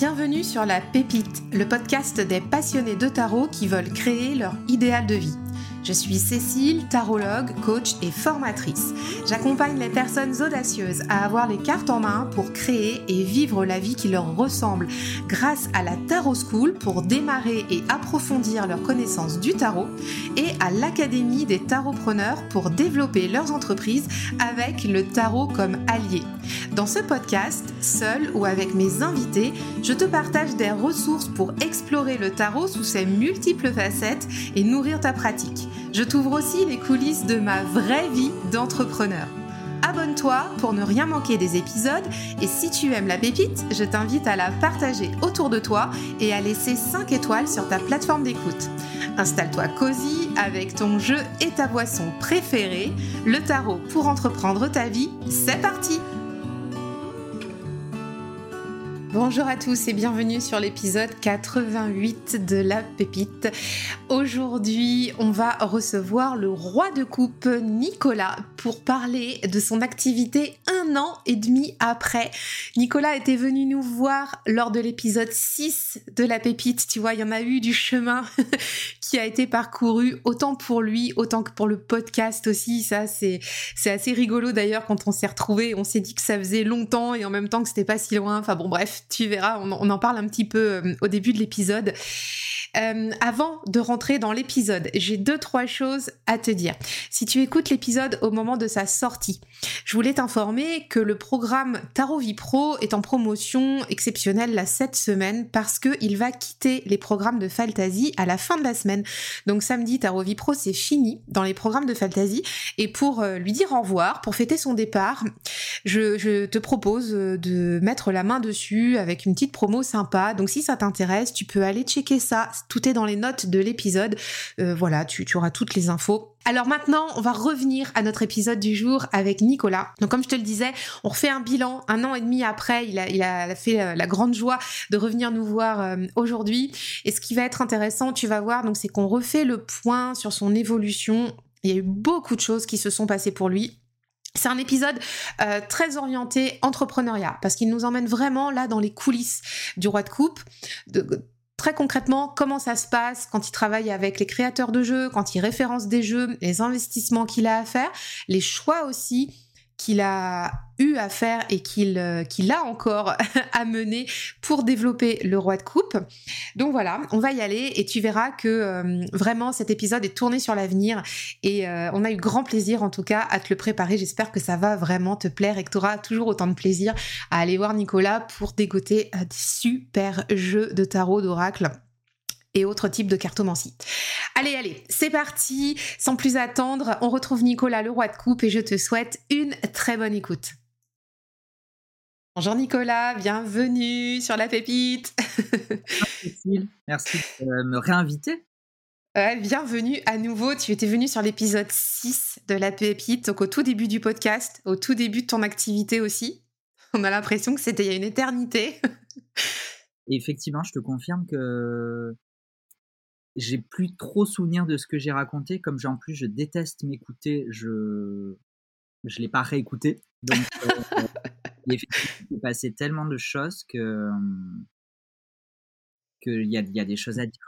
Bienvenue sur La Pépite, le podcast des passionnés de tarot qui veulent créer leur idéal de vie. Je suis Cécile, tarologue, coach et formatrice. J'accompagne les personnes audacieuses à avoir les cartes en main pour créer et vivre la vie qui leur ressemble grâce à la Tarot School pour démarrer et approfondir leurs connaissances du tarot et à l'Académie des tarotpreneurs pour développer leurs entreprises avec le tarot comme allié. Dans ce podcast, seul ou avec mes invités, je te partage des ressources pour explorer le tarot sous ses multiples facettes et nourrir ta pratique. Je t'ouvre aussi les coulisses de ma vraie vie d'entrepreneur. Abonne-toi pour ne rien manquer des épisodes et si tu aimes la pépite, je t'invite à la partager autour de toi et à laisser 5 étoiles sur ta plateforme d'écoute. Installe-toi cosy avec ton jeu et ta boisson préférée, le tarot pour entreprendre ta vie, c'est parti Bonjour à tous et bienvenue sur l'épisode 88 de La Pépite. Aujourd'hui, on va recevoir le roi de coupe Nicolas pour parler de son activité un an et demi après. Nicolas était venu nous voir lors de l'épisode 6 de La Pépite. Tu vois, il y en a eu du chemin qui a été parcouru autant pour lui, autant que pour le podcast aussi. Ça, c'est, c'est assez rigolo d'ailleurs quand on s'est retrouvés. On s'est dit que ça faisait longtemps et en même temps que c'était pas si loin. Enfin bon, bref tu verras, on, en parle un petit peu euh, au début de l'épisode. Euh, avant de rentrer dans l'épisode, j'ai deux trois choses à te dire. Si tu écoutes l'épisode au moment de sa sortie, je voulais t'informer que le programme Tarot Vie Pro est en promotion exceptionnelle la cette semaine parce que il va quitter les programmes de Fantasy à la fin de la semaine. Donc samedi Tarot Vie Pro c'est fini dans les programmes de Fantasy et pour euh, lui dire au revoir, pour fêter son départ, je, je te propose de mettre la main dessus avec une petite promo sympa. Donc si ça t'intéresse, tu peux aller checker ça. Tout est dans les notes de l'épisode. Euh, voilà, tu, auras toutes les infos. Alors maintenant, on va revenir à notre épisode du jour avec Nicolas. Donc comme je te le disais, on refait un bilan un an et demi après. Il a, fait euh, la grande joie de revenir nous voir euh, aujourd'hui. Et ce qui va être intéressant, tu vas voir, donc c'est qu'on refait le point sur son évolution. Il y a eu beaucoup de choses qui se sont passées pour lui. C'est un épisode très orienté entrepreneuriat parce qu'il nous emmène vraiment là dans les coulisses du roi de coupe. Très concrètement, comment ça se passe quand il travaille avec les créateurs de jeux, quand il référence des jeux, les investissements qu'il a à faire, les choix aussi qu'il a eu à faire et qu'il euh, a encore à mener pour développer le roi de coupe. Donc voilà, on va y aller et tu verras que euh, vraiment cet épisode est tourné sur l'avenir et euh, on a eu grand plaisir en tout cas à te le préparer. J'espère que ça va vraiment te plaire et que tu auras toujours autant de plaisir à aller voir Nicolas pour dégoter des super jeux de tarot d'oracle et autres types de cartomancie. Allez, allez, c'est parti. Sans plus attendre, on retrouve Nicolas, le roi de coupe, et je te souhaite une très bonne écoute. Bonjour Nicolas, bienvenue sur la pépite. Merci, merci de me réinviter. bienvenue à nouveau. Tu étais venu sur l'épisode 6 de la pépite, donc au tout début du podcast, au tout début de ton activité aussi. On a l'impression que c'était il y a une éternité. effectivement, je te confirme que j'ai plus trop souvenir de ce que j'ai raconté. Comme en plus je déteste m'écouter, je je l'ai pas réécouté. Donc euh, il s'est passé tellement de choses que qu'il y a, des choses à dire.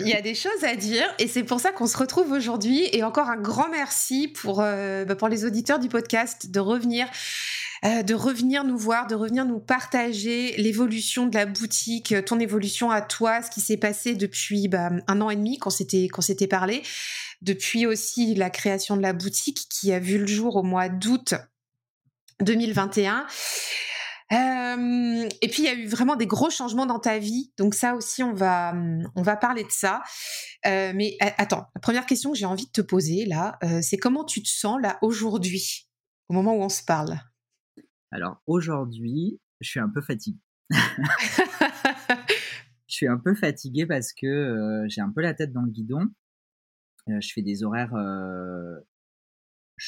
Il y a des choses à dire et c'est pour ça qu'on se retrouve aujourd'hui. Et encore un grand merci pour, euh, bah, pour les auditeurs du podcast de revenir euh, de revenir nous voir, de revenir nous partager l'évolution de la boutique, euh, ton évolution à toi, ce qui s'est passé depuis bah, un an et demi qu'on s'était qu'on s'était parlé, depuis aussi la création de la boutique qui a vu le jour au mois d'août 2021. Euh, et puis il y a eu vraiment des gros changements dans ta vie, donc ça aussi on va on va parler de ça. mais attends, la première question que j'ai envie de te poser là, c'est comment tu te sens là aujourd'hui, au moment où on se parle? Alors aujourd'hui, je suis un peu fatigué. je suis un peu fatigué parce que j'ai un peu la tête dans le guidon. Je fais des horaires.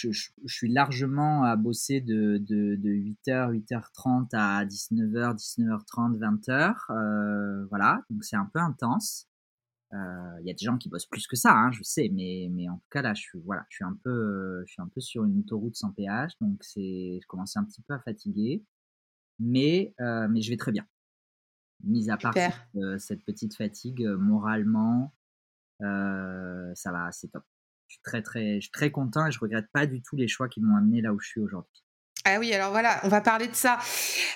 Euh, je, suis largement à bosser de, de, de 8h, 8h30 à 19h, 19h30, 20h. voilà, donc c'est un peu intense. Il y a des gens qui bossent plus que ça, hein, je sais, mais, mais en tout cas là, je suis voilà, je suis un peu, je suis un peu sur une autoroute sans péage, donc je commence un petit peu à fatiguer, mais mais je vais très bien. Mis à part cette, petite fatigue, moralement, ça va, c'est top. Je suis très, très, content et je regrette pas du tout les choix qui m'ont amené là où je suis aujourd'hui. Ah oui, alors voilà, on va parler de ça.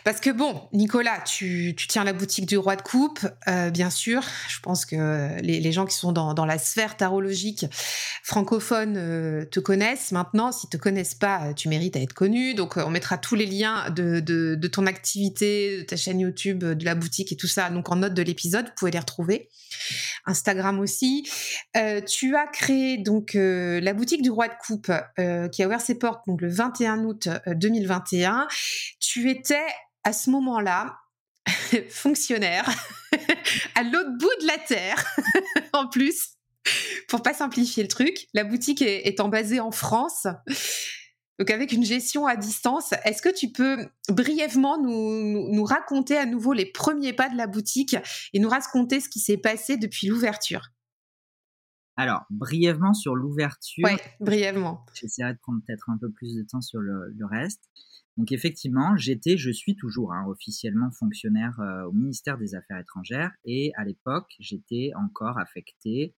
Parce que bon, Nicolas, tu, tiens la boutique du roi de coupe, euh, bien sûr. Je pense que les, gens qui sont dans, la sphère tarologique francophone euh, te connaissent maintenant. S'ils te connaissent pas, tu mérites à être connu. Donc on mettra tous les liens de, ton activité, de ta chaîne YouTube, de la boutique et tout ça. Donc en note de l'épisode, vous pouvez les retrouver. Instagram aussi. Euh, tu as créé donc la boutique du roi de coupe qui a ouvert ses portes donc le 21 août 2020 2021. Tu étais à ce moment-là fonctionnaire à l'autre bout de la terre en plus pour pas simplifier le truc la boutique est, étant basée en France donc avec une gestion à distance est-ce que tu peux brièvement nous, nous, raconter à nouveau les premiers pas de la boutique et nous raconter ce qui s'est passé depuis l'ouverture? Alors, brièvement sur l'ouverture. Oui, brièvement. J'essaierai de prendre peut-être un peu plus de temps sur le, reste. Donc, effectivement, j'étais, je suis toujours hein, officiellement fonctionnaire euh, au ministère des Affaires étrangères et à l'époque, j'étais encore affecté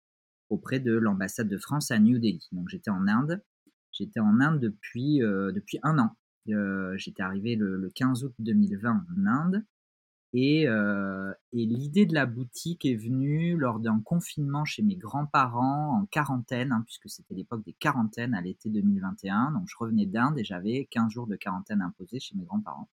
auprès de l'ambassade de France à New Delhi. Donc, j'étais en Inde. J'étais en Inde depuis, euh, depuis un an. Euh, j'étais arrivé le, le, 15 août 2020 en Inde. Euh, et, l'idée de la boutique est venue lors d'un confinement chez mes grands-parents en quarantaine, hein, puisque c'était l'époque des quarantaines à l'été 2021. Donc je revenais d'Inde et j'avais 15 jours de quarantaine imposés chez mes grands-parents.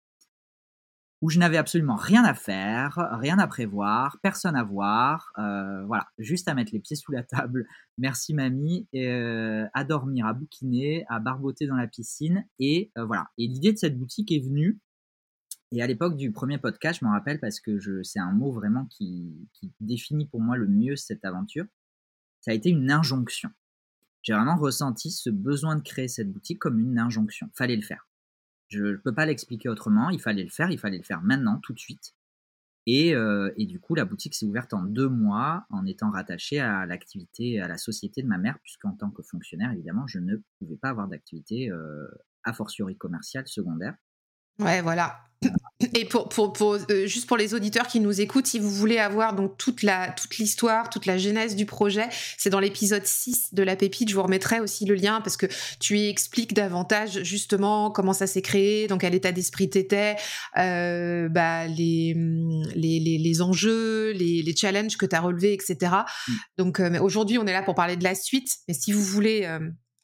Où je n'avais absolument rien à faire, rien à prévoir, personne à voir. Euh, voilà, juste à mettre les pieds sous la table. Merci mamie. Euh, à dormir, à bouquiner, à barboter dans la piscine. Et voilà. Et l'idée de cette boutique est venue et à l'époque du premier podcast, je m'en rappelle parce que c'est un mot vraiment qui, définit pour moi le mieux cette aventure. Ça a été une injonction. J'ai vraiment ressenti ce besoin de créer cette boutique comme une injonction. Fallait le faire. Je ne peux pas l'expliquer autrement. Il fallait le faire. Il fallait le faire maintenant, tout de suite. Et, euh, et du coup, la boutique s'est ouverte en deux mois en étant rattachée à l'activité, à la société de ma mère, puisqu'en tant que fonctionnaire, évidemment, je ne pouvais pas avoir d'activité euh, a fortiori commerciale secondaire. Ouais, voilà. Et pour, pour, pour euh, juste pour les auditeurs qui nous écoutent, si vous voulez avoir donc toute la toute l'histoire, toute la genèse du projet, c'est dans l'épisode 6 de la pépite, je vous remettrai aussi le lien parce que tu y expliques davantage justement comment ça s'est créé, dans quel état d'esprit t'étais, euh, bah, les, les, les, les, enjeux, les, les challenges que tu as relevés, etc. Mm. Donc euh, aujourd'hui, on est là pour parler de la suite, mais si vous voulez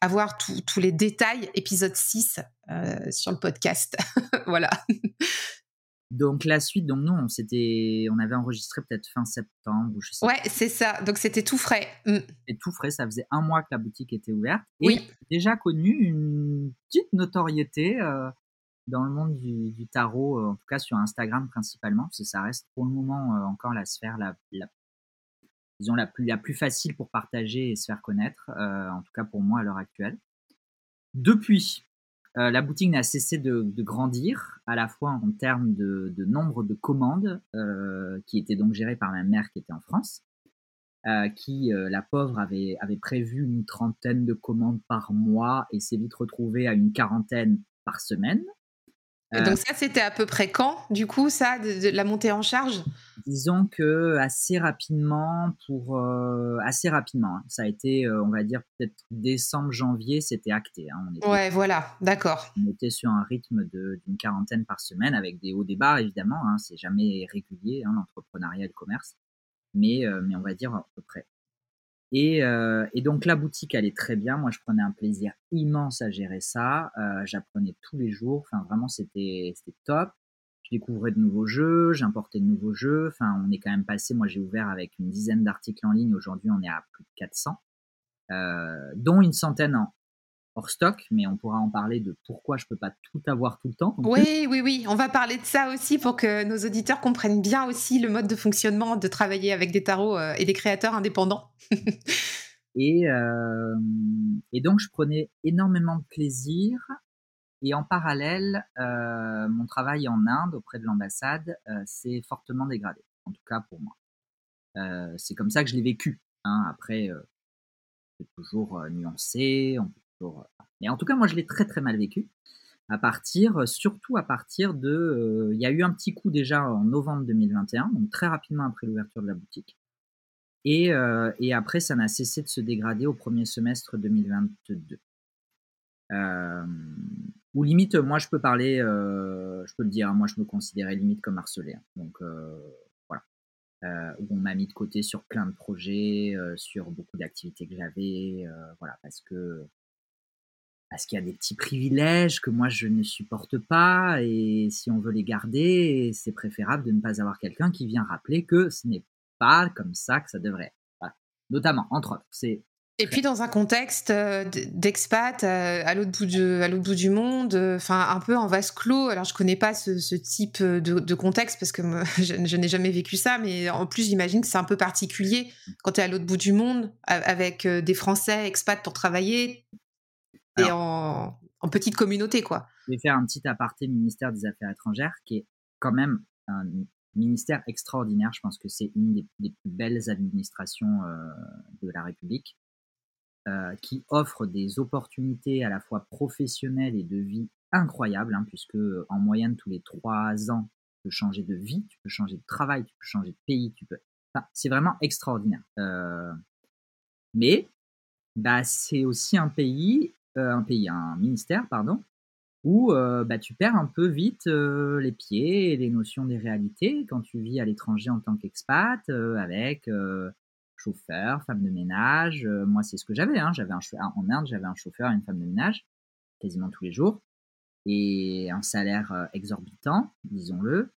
avoir tous les détails, épisode 6 euh, sur le podcast. voilà. Donc la suite, donc nous, on, on avait enregistré peut-être fin septembre ou je sais Ouais, c'est ça. Donc c'était tout frais. Mm. Et tout frais, ça faisait un mois que la boutique était ouverte. Et oui. déjà connu une petite notoriété euh, dans le monde du, tarot, euh, en tout cas sur Instagram principalement, parce que ça reste pour le moment encore la sphère la, la disons, la plus, la plus facile pour partager et se faire connaître, euh, en tout cas pour moi à l'heure actuelle. Depuis, euh, la boutique n'a cessé de, grandir, à la fois en termes de, nombre de commandes, euh, qui étaient donc gérées par ma mère qui était en France, qui, la pauvre, avait, avait prévu une trentaine de commandes par mois et s'est vite retrouvée à une quarantaine par semaine. Et donc ça, c'était à peu près quand, du coup, ça, de, la montée en charge? Disons que assez rapidement, pour euh, assez rapidement, hein. ça a été, euh, on va dire peut-être décembre, janvier, c'était acté. Hein. on ouais, voilà, d'accord. On était sur un rythme d'une quarantaine par semaine, avec des hauts des bas évidemment. Hein, c'est jamais régulier l'entrepreneuriat et le commerce, mais euh, mais on va dire à peu près. Euh, et, donc la boutique allait très bien. Moi, je prenais un plaisir immense à gérer ça. Euh, j'apprenais tous les jours. Enfin, vraiment, c'était top. Je découvrais de nouveaux jeux, j'importais de nouveaux jeux. Enfin, on est quand même passé. Moi, j'ai ouvert avec une dizaine d'articles en ligne. Aujourd'hui, on est à plus de 400, euh, dont une centaine en, hors stock, mais on pourra en parler de pourquoi je peux pas tout avoir tout le temps. Oui, oui, oui, on va parler de ça aussi pour que nos auditeurs comprennent bien aussi le mode de fonctionnement de travailler avec des tarots euh, et des créateurs indépendants. et, euh, et donc, je prenais énormément de plaisir. Et en parallèle, euh, mon travail en Inde auprès de l'ambassade s'est fortement dégradé, en tout cas pour moi. c'est comme ça que je l'ai vécu. Hein. Après, c'est toujours nuancé, on peut mais en tout cas, moi, je l'ai très très mal vécu. à partir, surtout à partir de, il y a eu un petit coup déjà en novembre 2021, donc très rapidement après l'ouverture de la boutique. Et, et après, ça n'a cessé de se dégrader au premier semestre 2022. Euh, ou limite, moi je peux parler, euh, je peux le dire, moi je me considérais limite comme harcelé. Hein. Donc euh, voilà. Euh, où on m'a mis de côté sur plein de projets, sur beaucoup d'activités que j'avais, voilà, parce que parce qu'il y a des petits privilèges que moi je ne supporte pas et si on veut les garder, c'est préférable de ne pas avoir quelqu'un qui vient rappeler que ce n'est pas comme ça que ça devrait être. Notamment, entre autres, c'est et puis dans un contexte euh, d'expat euh, à l'autre bout de, à l'autre bout du monde, euh, enfin un peu en vase clos. Alors je connais pas ce, type de, contexte parce que je, n'ai jamais vécu ça, mais en plus j'imagine que c'est un peu particulier quand tu es à l'autre bout du monde avec des Français expats pour travailler et en, petite communauté quoi. Je vais faire un petit aparté ministère des Affaires étrangères qui est quand même un ministère extraordinaire. Je pense que c'est une des, des, plus belles administrations de la République. Euh, qui offre des opportunités à la fois professionnelles et de vie incroyables, hein, puisque euh, en moyenne tous les trois ans, tu peux changer de vie, tu peux changer de travail, tu peux changer de pays, tu peux. c'est vraiment extraordinaire. Euh, mais bah, c'est aussi un pays, un pays, un ministère, pardon, où bah, tu perds un peu vite les pieds et les notions des réalités quand tu vis à l'étranger en tant qu'expat, avec chauffeur, femme de ménage. Euh, moi, c'est ce que j'avais. Hein. J'avais un en Inde, j'avais un chauffeur et une femme de ménage quasiment tous les jours et un salaire euh, exorbitant, disons-le.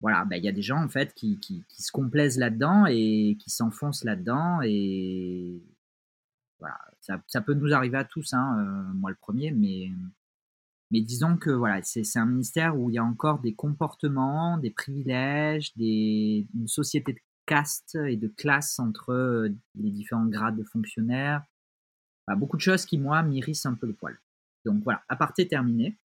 Voilà, bah, il y a des gens en fait qui, qui, se complaisent là-dedans et qui s'enfoncent là-dedans et voilà, ça, peut nous arriver à tous, hein, euh, moi le premier, mais disons que voilà, c'est un ministère où il y a encore des comportements, des privilèges, une société de caste et de classe entre euh, les différents grades de fonctionnaires. beaucoup de choses qui, moi, m'irrissent un peu le poil. Donc voilà, aparté terminé.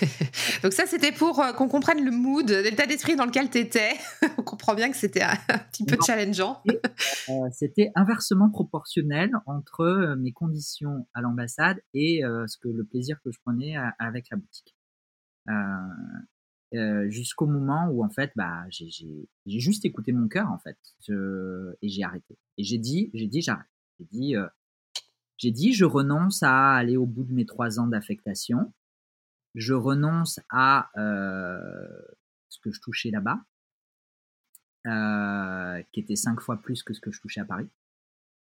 Donc ça, c'était pour euh, qu'on comprenne le mood, l'état d'esprit dans lequel tu étais. On comprend bien que c'était un, petit peu challengeant. Euh, c'était inversement proportionnel entre mes conditions à l'ambassade et ce que le plaisir que je prenais avec la boutique. Euh, jusqu'au moment où en fait bah j'ai juste écouté mon cœur en fait et j'ai arrêté et j'ai dit j'ai dit j'arrête j'ai dit euh, j'ai dit je renonce à aller au bout de mes trois ans d'affectation je renonce à euh, ce que je touchais là-bas qui était cinq fois plus que ce que je touchais à Paris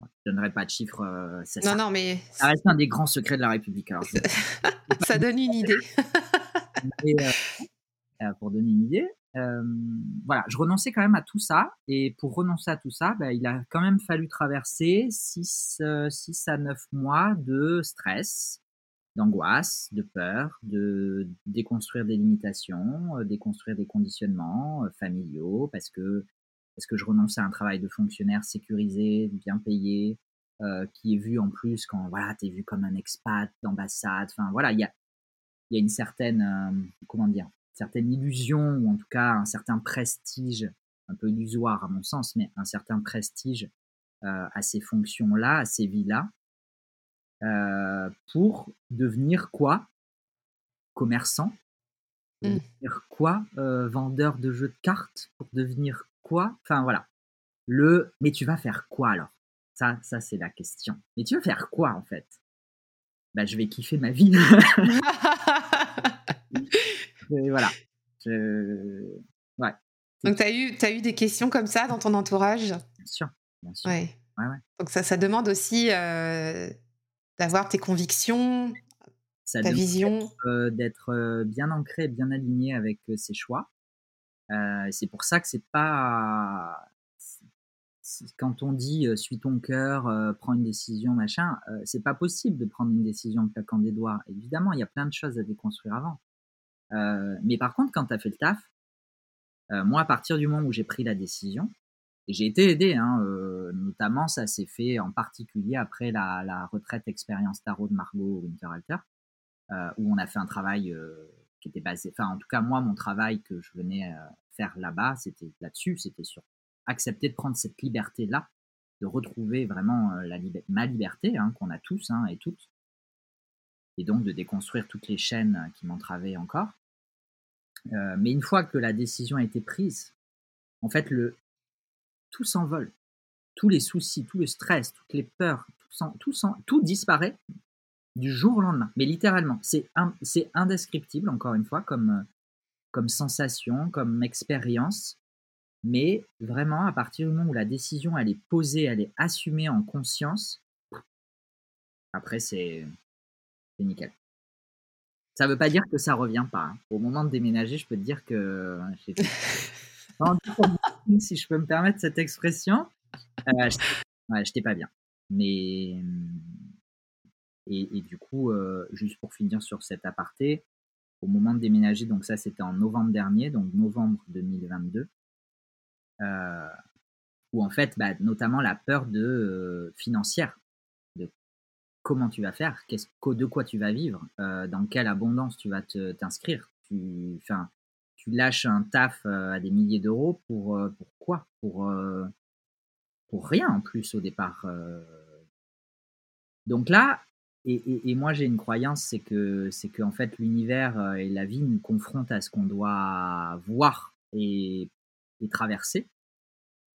je donnerai pas de chiffres. non, ça. non, mais. Ça reste un des grands secrets de la République. Alors, ça donne une idée. Euh, pour donner une idée. Euh, voilà, je renonçais quand même à tout ça. Et pour renoncer à tout ça, bah, il a quand même fallu traverser 6, 6 euh, à 9 mois de stress, d'angoisse, de peur, de déconstruire des limitations, déconstruire des conditionnements familiaux, parce que, parce que je renonçais à un travail de fonctionnaire sécurisé, bien payé, qui est vu en plus quand voilà, tu es vu comme un expat d'ambassade. Enfin voilà, il y a, y a une certaine, comment dire, certaine illusion, ou en tout cas un certain prestige, un peu illusoire à mon sens, mais un certain prestige euh, à ces fonctions-là, à ces vies-là, euh, pour devenir quoi? Commerçant? Pour mmh. devenir quoi euh, Vendeur de jeux de cartes? Pour devenir quoi? Enfin voilà. Le mais tu vas faire quoi alors? Ça, ça c'est la question. Mais tu vas faire quoi en fait? Bah, je vais kiffer ma vie. voilà. Ouais. Donc, tu as eu, as eu des questions comme ça dans ton entourage? Bien sûr. Bien sûr. Ouais. Ouais, Donc, ça, ça demande aussi euh, d'avoir tes convictions, ta vision. Euh, d'être euh, bien ancré, bien aligné avec ses choix. c'est pour ça que c'est pas. Quand on dit suis ton cœur, prends une décision, machin, c'est pas possible de prendre une décision en claquant des doigts. Évidemment, il y a plein de choses à déconstruire avant. Euh, mais par contre, quand tu as fait le taf, euh, moi, à partir du moment où j'ai pris la décision, et j'ai été aidé, hein, euh, notamment ça s'est fait en particulier après la, retraite expérience tarot de Margot Winterhalter, euh, où on a fait un travail qui était basé, enfin en tout cas moi mon travail que je venais faire là-bas, c'était là-dessus, c'était sur accepter de prendre cette liberté-là, de retrouver vraiment la ma liberté hein, qu'on a tous hein, et toutes, et donc de déconstruire toutes les chaînes qui m'entravaient encore. mais une fois que la décision a été prise, en fait, le, tout s'envole. Tous les soucis, tout le stress, toutes les peurs, tout, tout disparaît du jour au lendemain. Mais littéralement, c'est indescriptible, encore une fois, comme, comme sensation, comme expérience. Mais vraiment, à partir du moment où la décision, elle est posée, elle est assumée en conscience, après, c'est nickel. Ça ne veut pas dire que ça revient pas. Hein. Au moment de déménager, je peux te dire que si je peux me permettre cette expression, euh, j'étais pas bien. Mais et, du coup, euh, juste pour finir sur cet aparté, au moment de déménager, donc ça c'était en novembre dernier, donc novembre 2022, euh, où en fait, bah, notamment la peur de euh, financière, de comment tu vas faire, qu'est-ce, de quoi tu vas vivre, dans quelle abondance tu vas t'inscrire. Tu, tu lâches un taf à des milliers d'euros pour, pour quoi? Pour, pour rien en plus au départ. Donc là, et, moi, j'ai une croyance, c'est que, c'est qu'en fait, l'univers euh, et la vie nous confrontent à ce qu'on doit voir et, traverser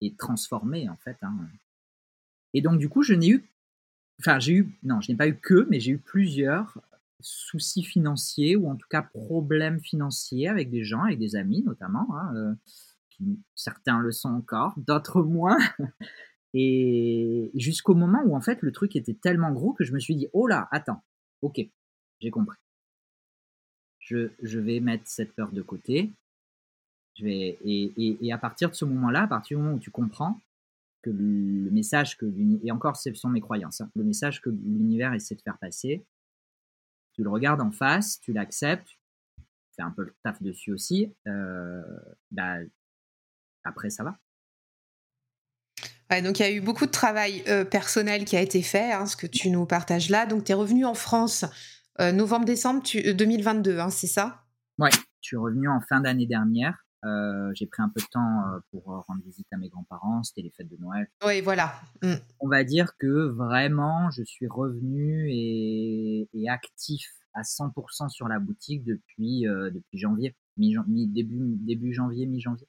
et transformer, en fait. Hein. Et donc, du coup, je n'ai eu, enfin, j'ai eu, non, je n'ai pas eu que, mais j'ai eu plusieurs soucis financiers ou en tout cas problèmes financiers avec des gens, avec des amis notamment. Hein, euh, certains le sont encore, d'autres moins. Et jusqu'au moment où en fait le truc était tellement gros que je me suis dit oh là attends ok j'ai compris je, je, vais mettre cette peur de côté je vais et, et, à partir de ce moment-là à partir du moment où tu comprends que le, message que l'univers et encore ce sont mes croyances hein, le message que l'univers essaie de faire passer tu le regardes en face tu l'acceptes tu fais un peu le taf dessus aussi euh, bah, après ça va donc il y a eu beaucoup de travail euh, personnel qui a été fait, hein, ce que tu nous partages là. Donc tu es revenu en France euh, novembre-décembre 2022, euh, hein, c'est ça? Ouais, je suis revenu en fin d'année dernière. J'ai pris un peu de temps pour rendre visite à mes grands-parents, c'était les fêtes de Noël. Oui, voilà. Mm. On va dire que vraiment, je suis revenu et, actif à 100% sur la boutique depuis, depuis janvier, mi, début, début janvier, mi-janvier.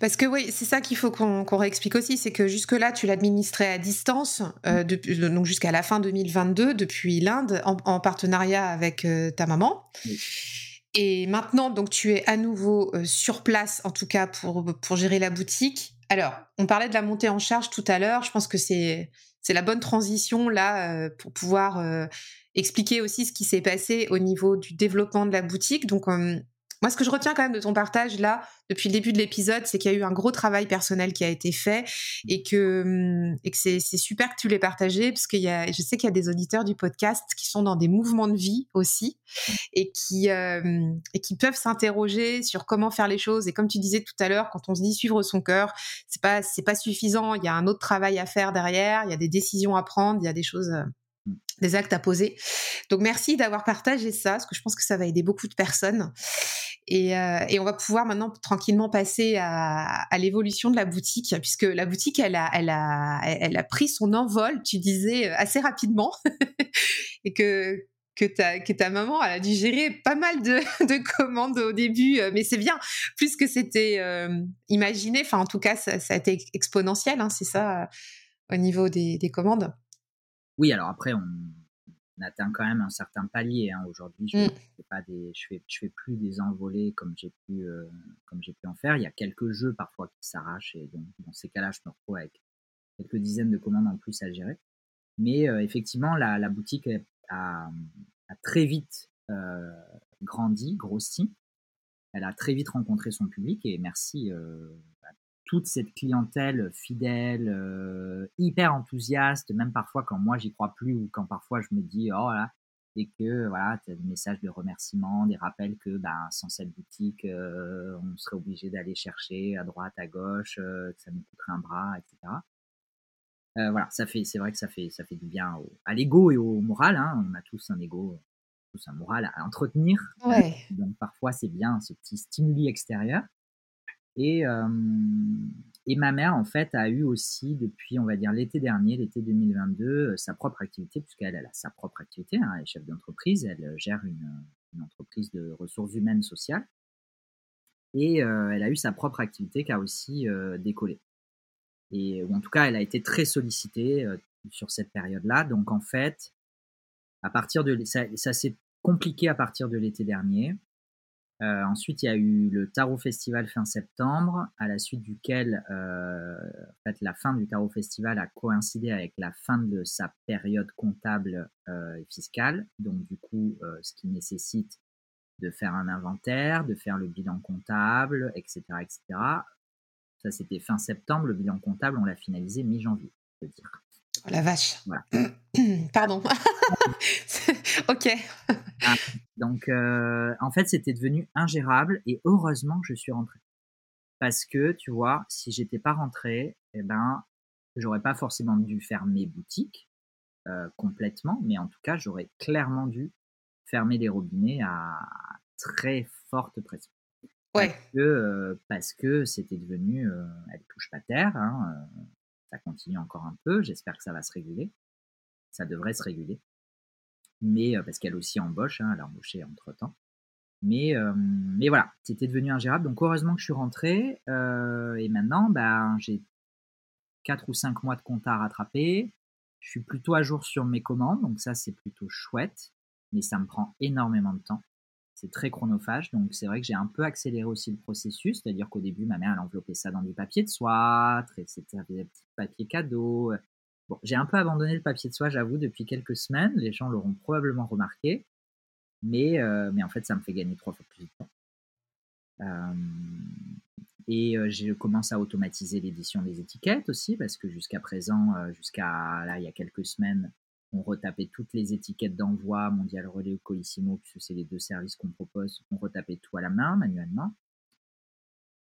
Parce que oui, c'est ça qu'il faut qu'on réexplique aussi, c'est que jusque-là, tu l'administrais à distance, euh, euh, donc jusqu'à la fin 2022, depuis l'Inde, en, partenariat avec euh, ta maman. Et maintenant, donc, tu es à nouveau sur place, en tout cas pour, gérer la boutique. Alors, on parlait de la montée en charge tout à l'heure. Je pense que c'est la bonne transition là pour pouvoir expliquer aussi ce qui s'est passé au niveau du développement de la boutique. Donc, moi, ce que je retiens quand même de ton partage là, depuis le début de l'épisode, c'est qu'il y a eu un gros travail personnel qui a été fait et que, hum, et que c'est, super que tu l'aies partagé parce que je sais qu'il y a des auditeurs du podcast qui sont dans des mouvements de vie aussi et qui, euh, et qui peuvent s'interroger sur comment faire les choses. Et comme tu disais tout à l'heure, quand on se dit suivre son cœur, c'est pas, c'est pas suffisant. Il y a un autre travail à faire derrière. Il y a des décisions à prendre. Il y a des choses. Des actes à poser. Donc merci d'avoir partagé ça, parce que je pense que ça va aider beaucoup de personnes. Et, euh, on va pouvoir maintenant tranquillement passer à, l'évolution de la boutique, puisque la boutique, elle a, pris son envol, tu disais, euh, assez rapidement, et que, ta, maman a dû gérer pas mal de, de commandes au début, euh, mais c'est bien, plus que c'était imaginé, enfin en tout cas ça, a été exponentiel, hein, c'est ça, au niveau des commandes. Oui, alors après, on, atteint quand même un certain palier. Hein. Aujourd'hui, je ne mmh. fais, fais, je fais plus des envolées comme j'ai pu, euh, comme j'ai pu en faire. Il y a quelques jeux parfois qui s'arrachent et donc dans ces cas-là, je me retrouve avec quelques dizaines de commandes en plus à gérer. Mais euh, effectivement, la, la boutique a, a, très vite euh, grandi, grossi. Elle a très vite rencontré son public et merci toute cette clientèle fidèle, euh, hyper enthousiaste, même parfois quand moi j'y crois plus ou quand parfois je me dis oh là, et que voilà, tu as des messages de remerciement, des rappels que ben, sans cette boutique, euh, on serait obligé d'aller chercher à droite, à gauche, euh, que ça nous coûterait un bras, etc. voilà, ça fait, c'est vrai que ça fait, ça fait du bien à l'ego et au moral. Hein. On a tous un ego, tous un moral à entretenir. Donc parfois c'est bien ce petit stimuli extérieur. Et, ma mère, en fait, a eu aussi, depuis, on va dire, l'été dernier, l'été 2022, sa propre activité, puisqu'elle a sa propre activité, hein, elle est chef d'entreprise, elle gère une, entreprise de ressources humaines sociales. Et elle a eu sa propre activité qui a aussi décollé. Et, ou en tout cas, elle a été très sollicitée sur cette période-là. Donc, en fait, à partir de ça s'est compliqué à partir de l'été dernier. Euh, ensuite, il y a eu le Tarot Festival fin septembre, à la suite duquel euh, en fait, la fin du Tarot Festival a coïncidé avec la fin de sa période comptable euh, et fiscale. Donc, du coup, ce qui nécessite de faire un inventaire, de faire le bilan comptable, etc. etc. Ça, c'était fin septembre. Le bilan comptable, on l'a finalisé mi-janvier, je veux dire. Oh la vache. Pardon. ok. Ah, donc, euh, en fait, c'était devenu ingérable et heureusement je suis rentrée. Parce que, tu vois, si j'étais pas rentrée, eh ben, j'aurais pas forcément dû fermer boutique euh, complètement, mais en tout cas, j'aurais clairement dû fermer les robinets à très forte pression. Ouais. Parce que euh, c'était devenu, elle touche pas terre. Hein, ça continue encore un peu. J'espère que ça va se réguler. Ça devrait se réguler. Mais parce qu'elle aussi embauche, hein, elle a embauché entre temps. Mais, mais voilà, c'était devenu ingérable. Donc heureusement que je suis rentré. et maintenant, ben, j'ai 4 ou 5 mois de compta à rattraper. Je suis plutôt à jour sur mes commandes, donc ça c'est plutôt chouette, mais ça me prend énormément de temps c'est très chronophage. Donc c'est vrai que j'ai un peu accéléré aussi le processus, c'est-à-dire qu'au début, ma mère, elle enveloppait ça dans du papier de soie, c'était des petits papiers cadeaux. J'ai un peu abandonné le papier de soie, j'avoue, depuis quelques semaines. Les gens l'auront probablement remarqué. Mais, euh, en fait, ça me fait gagner trois fois plus de temps. Euh, et euh, je commence à automatiser l'édition des étiquettes aussi, parce que jusqu'à présent, jusqu'à là, il y a quelques semaines, on retapait toutes les étiquettes d'envoi, Mondial Relais ou Colissimo, puisque c'est les deux services qu'on propose, on retapait tout à la main, manuellement.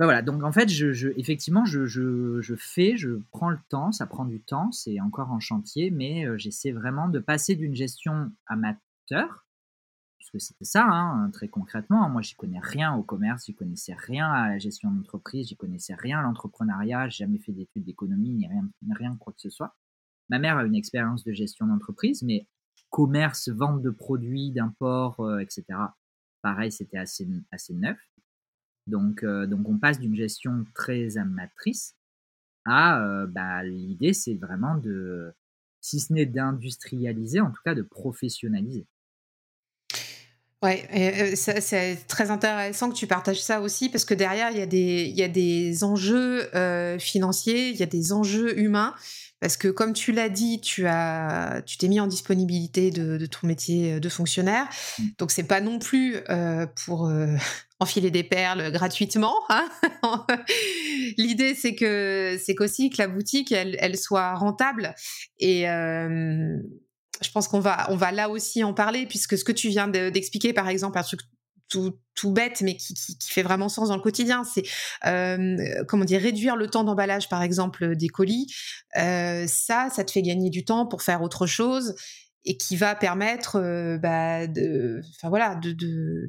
Ben voilà, donc en fait, je, effectivement, je, fais, je prends le temps, ça prend du temps, c'est encore en chantier, mais euh, j'essaie vraiment de passer d'une gestion amateur, puisque c'était ça, hein, très concrètement. Moi, j'y connais rien au commerce, j'y connaissais rien à la gestion d'entreprise, j'y connaissais rien à l'entrepreneuriat, j'ai jamais fait d'études d'économie, ni rien, ni rien quoi que ce soit. Ma mère a une expérience de gestion d'entreprise, mais commerce, vente de produits, d'import, euh, etc. Pareil, c'était assez, assez neuf. Donc, euh, donc on passe d'une gestion très amatrice à euh, bah, l'idée, c'est vraiment de, si ce n'est d'industrialiser, en tout cas de professionnaliser. Ouais, c'est très intéressant que tu partages ça aussi parce que derrière il y a des, il y a des enjeux financiers, il y a des enjeux humains parce que comme tu l'as dit, tu as, tu t'es mis en disponibilité de, ton métier de fonctionnaire. Mmh. Donc c'est pas non plus euh, pour euh, enfiler des perles gratuitement. Hein. L'idée c'est que c'est qu'aussi que la boutique elle, soit rentable et euh, je pense qu'on va, on va là aussi en parler, puisque ce que tu viens d'expliquer, par exemple, un truc tout, bête, mais qui, fait vraiment sens dans le quotidien. C'est euh, comment dire réduire le temps d'emballage, par exemple, des colis. Euh, ça, ça te fait gagner du temps pour faire autre chose et qui va permettre, euh, bah, voilà,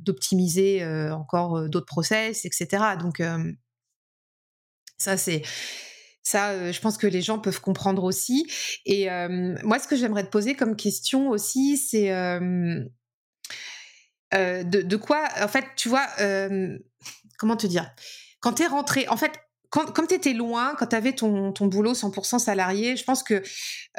d'optimiser encore d'autres process, etc. Donc ça, c'est ça, je pense que les gens peuvent comprendre aussi. Et moi, ce que j'aimerais te poser comme question aussi, c'est euh, de, quoi, en fait, tu vois, euh, comment te dire? Quand tu es rentré, en fait, quand, comme tu étais loin, quand tu avais ton, boulot 100% salarié, je pense que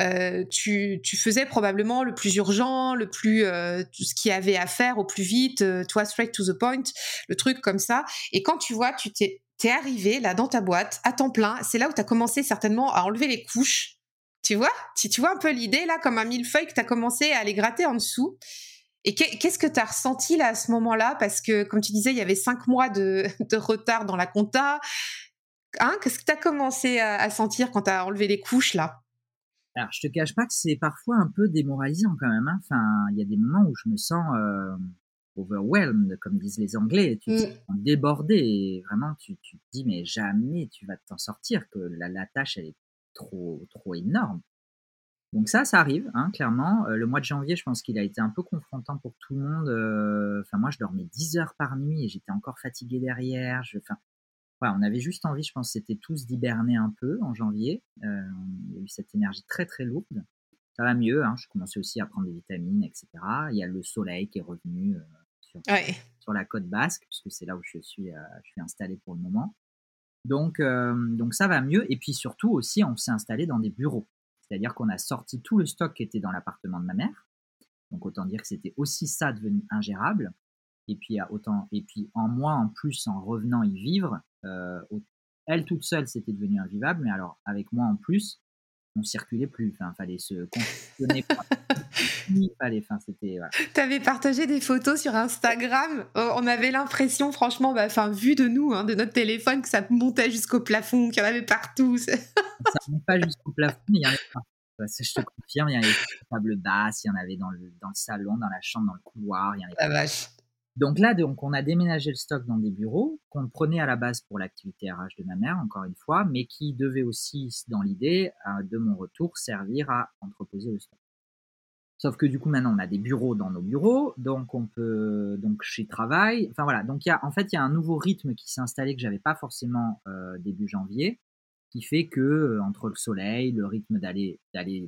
euh, tu, faisais probablement le plus urgent, le plus tout ce qu'il y avait à faire au plus vite, toi straight to the point, le truc comme ça. Et quand tu vois, tu t'es es arrivé là dans ta boîte à temps plein, c'est là où tu as commencé certainement à enlever les couches. Tu vois? Tu, tu vois un peu l'idée là, comme un millefeuille que tu as commencé à aller gratter en dessous. Et qu'est-ce que tu as ressenti là à ce moment-là? Parce que, comme tu disais, il y avait cinq mois de, retard dans la compta. Hein? Qu'est-ce que tu as commencé à, sentir quand tu as enlevé les couches là? Alors, je te cache pas que c'est parfois un peu démoralisant quand même. Hein. Enfin, il y a des moments où je me sens euh, overwhelmed, comme disent les Anglais. Tu sens débordé et vraiment, tu, tu, te dis, mais jamais tu vas t'en sortir, que la, la tâche, elle est trop, trop énorme. Donc ça, ça arrive, hein, clairement. Euh, le mois de janvier, je pense qu'il a été un peu confrontant pour tout le monde. Euh, enfin, moi, je dormais 10 heures par nuit et j'étais encore fatigué derrière. Je, enfin, on avait juste envie, je pense, c'était tous d'hiberner un peu en janvier. Euh, il y a eu cette énergie très très lourde. Ça va mieux, hein, je commençais aussi à prendre des vitamines, etc. Il y a le soleil qui est revenu sur, sur, la côte basque, puisque c'est là où je suis, je suis installé pour le moment. Donc, donc ça va mieux. Et puis surtout aussi, on s'est installé dans des bureaux. C'est-à-dire qu'on a sorti tout le stock qui était dans l'appartement de ma mère. Donc autant dire que c'était aussi ça devenu ingérable. Et puis autant et puis en moi en plus en revenant y vivre, euh, elle toute seule c'était devenu invivable, mais alors avec moi en plus, on circulait plus. Enfin, fallait se conditionner. fallait, enfin, c'était. Tu avais partagé des photos sur Instagram. On avait l'impression, franchement, bah, enfin, vu de nous, hein, de notre téléphone, que ça montait jusqu'au plafond, qu'il y en avait partout. ça monte pas jusqu'au plafond, mais il y en avait partout. Je te confirme, il y en avait sur la table basse, il y en avait dans le, dans le salon, dans la chambre, dans le couloir. Il y en avait La vache. Donc là, donc, on a déménagé le stock dans des bureaux qu'on prenait à la base pour l'activité RH de ma mère, encore une fois, mais qui devait aussi, dans l'idée euh, de mon retour, servir à entreposer le stock. Sauf que du coup, maintenant, on a des bureaux dans nos bureaux, donc on peut, donc chez travail. Enfin voilà, donc il y a, en fait, il y a un nouveau rythme qui s'est installé que j'avais pas forcément euh, début janvier, qui fait que euh, entre le soleil, le rythme d'aller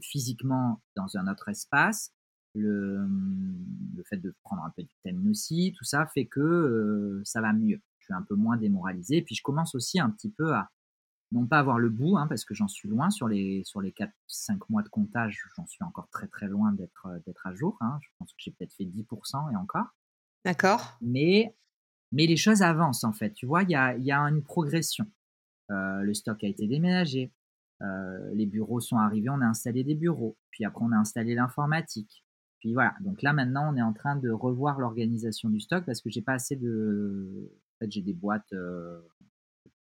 physiquement dans un autre espace, le, le fait de prendre un peu de vitamine aussi, tout ça fait que euh, ça va mieux. Je suis un peu moins démoralisé. Puis je commence aussi un petit peu à non pas avoir le bout, hein, parce que j'en suis loin sur les, sur les 4-5 mois de comptage, j'en suis encore très très loin d'être euh, d'être à jour. Hein. Je pense que j'ai peut-être fait 10% et encore. D'accord. Mais, mais les choses avancent en fait. Tu vois, il y a, y a une progression. Euh, le stock a été déménagé. les bureaux sont arrivés, on a installé des bureaux. Puis après, on a installé l'informatique. Puis voilà, donc là maintenant, on est en train de revoir l'organisation du stock parce que j'ai pas assez de. En fait, j'ai des boîtes, euh,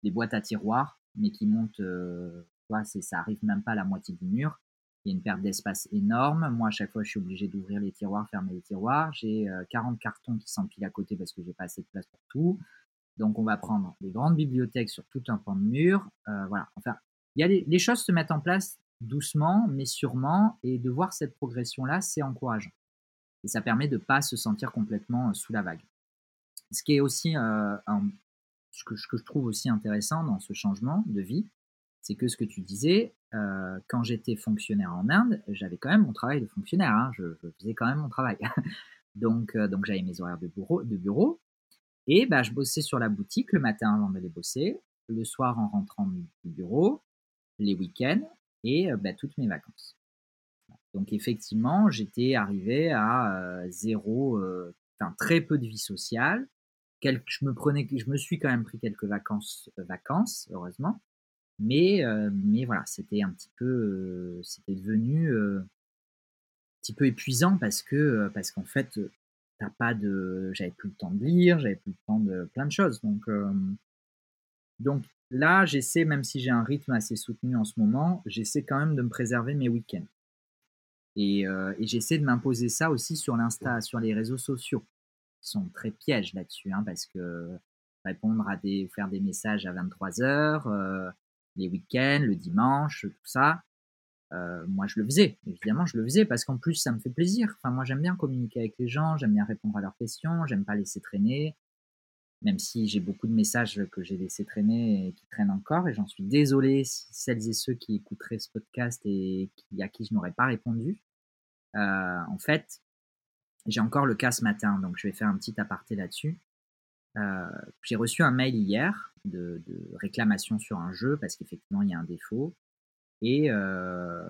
des boîtes à tiroirs, mais qui montent. Euh, c'est, ça arrive même pas à la moitié du mur. Il y a une perte d'espace énorme. Moi, à chaque fois, je suis obligé d'ouvrir les tiroirs, fermer les tiroirs. J'ai 40 euh, cartons qui s'empilent à côté parce que j'ai pas assez de place pour tout. Donc, on va prendre des grandes bibliothèques sur tout un pan de mur. Euh, voilà. Enfin, il y a les, les choses se mettent en place doucement, mais sûrement, et de voir cette progression-là, c'est encourageant. Et ça permet de ne pas se sentir complètement euh, sous la vague. Ce qui est aussi, euh, ce, que, je trouve aussi intéressant dans ce changement de vie, c'est que ce que tu disais, euh, quand j'étais fonctionnaire en Inde, j'avais quand même mon travail de fonctionnaire, hein. je, faisais quand même mon travail. donc donc j'avais mes horaires de bureau, et bah, je bossais sur la boutique le matin avant d'aller bosser, le soir en rentrant du bureau, les week-ends, et bah, toutes mes vacances. Donc effectivement, j'étais arrivé à zéro, enfin très peu de vie sociale. je me prenais, je me suis quand même pris quelques vacances, vacances heureusement, mais mais voilà, c'était un petit peu, c'était devenu un petit peu épuisant parce que parce qu'en fait, t'as pas de, j'avais plus le temps de lire, j'avais plus le temps de plein de choses, donc donc Là, j'essaie, même si j'ai un rythme assez soutenu en ce moment, j'essaie quand même de me préserver mes week-ends. Et, euh, j'essaie de m'imposer ça aussi sur l'Insta, sur les réseaux sociaux. Ils sont très pièges là-dessus, hein, parce que répondre à des, faire des messages à 23 heures, euh, les week-ends, le dimanche, tout ça, euh, moi je le faisais. Évidemment, je le faisais parce qu'en plus ça me fait plaisir. Enfin, moi j'aime bien communiquer avec les gens, j'aime bien répondre à leurs questions, j'aime pas laisser traîner même si j'ai beaucoup de messages que j'ai laissés traîner et qui traînent encore, et j'en suis désolé si celles et ceux qui écouteraient ce podcast et à qui je n'aurais pas répondu. Euh, en fait, j'ai encore le cas ce matin, donc je vais faire un petit aparté là-dessus. Euh, j'ai reçu un mail hier de, réclamation sur un jeu parce qu'effectivement il y a un défaut et euh,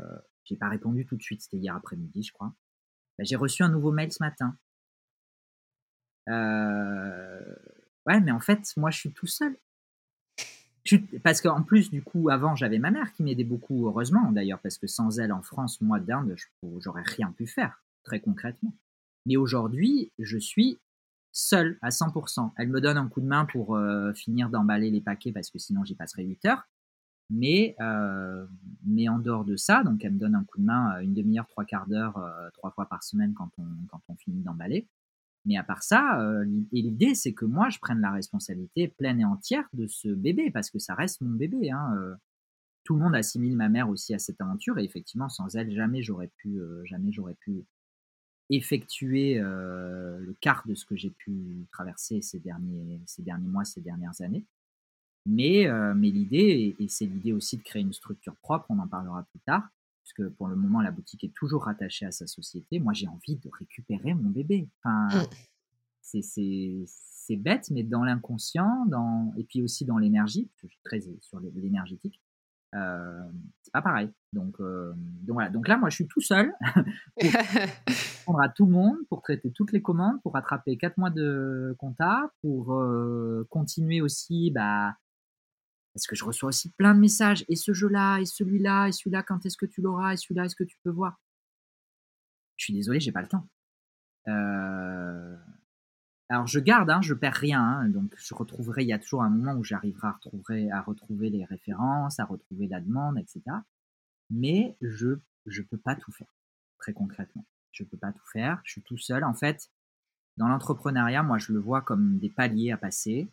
j'ai pas répondu tout de suite, c'était hier après-midi, je crois. Bah, j'ai reçu un nouveau mail ce matin. Euh, Ouais, mais en fait, moi, je suis tout seul. Parce qu'en plus, du coup, avant, j'avais ma mère qui m'aidait beaucoup, heureusement d'ailleurs, parce que sans elle en France, moi, d'Inde, j'aurais rien pu faire, très concrètement. Mais aujourd'hui, je suis seul à 100%. Elle me donne un coup de main pour euh, finir d'emballer les paquets parce que sinon j'y passerai 8 heures. Mais, euh, mais en dehors de ça, donc elle me donne un coup de main une demi-heure, trois quarts d'heure, euh, trois fois par semaine quand on, quand on finit d'emballer. Mais à part ça, euh, l'idée, c'est que moi, je prenne la responsabilité pleine et entière de ce bébé, parce que ça reste mon bébé. Hein, euh. Tout le monde assimile ma mère aussi à cette aventure, et effectivement, sans elle, jamais j'aurais pu, euh, jamais j'aurais pu effectuer le quart de ce que j'ai pu traverser ces derniers, mois, ces dernières années. Mais l'idée, et, c'est l'idée aussi de créer une structure propre, on en parlera plus tard, puisque pour le moment, la boutique est toujours rattachée à sa société. Moi, j'ai envie de récupérer mon bébé. Enfin, mmh. c'est bête, mais dans l'inconscient, dans, et puis aussi dans l'énergie, je suis très sur l'énergétique, euh, c'est pas pareil. Donc, euh, donc voilà. Donc là, moi, je suis tout seul pour répondre à tout le monde, pour traiter toutes les commandes, pour rattraper quatre mois de compta, pour euh, continuer aussi, bah, parce que je reçois aussi plein de messages. Et ce jeu-là, et celui-là, et celui-là, quand est-ce que tu l'auras, et celui-là, est-ce que tu peux voir? Je suis désolé, j'ai pas le temps. Euh, alors je garde, hein, je perds rien, hein, donc je retrouverai, il y a toujours un moment où j'arriverai à retrouver, à retrouver les références, à retrouver la demande, etc. Mais je je peux pas tout faire, très concrètement. Je peux pas tout faire, je suis tout seul. En fait, dans l'entrepreneuriat, moi je le vois comme des paliers à passer.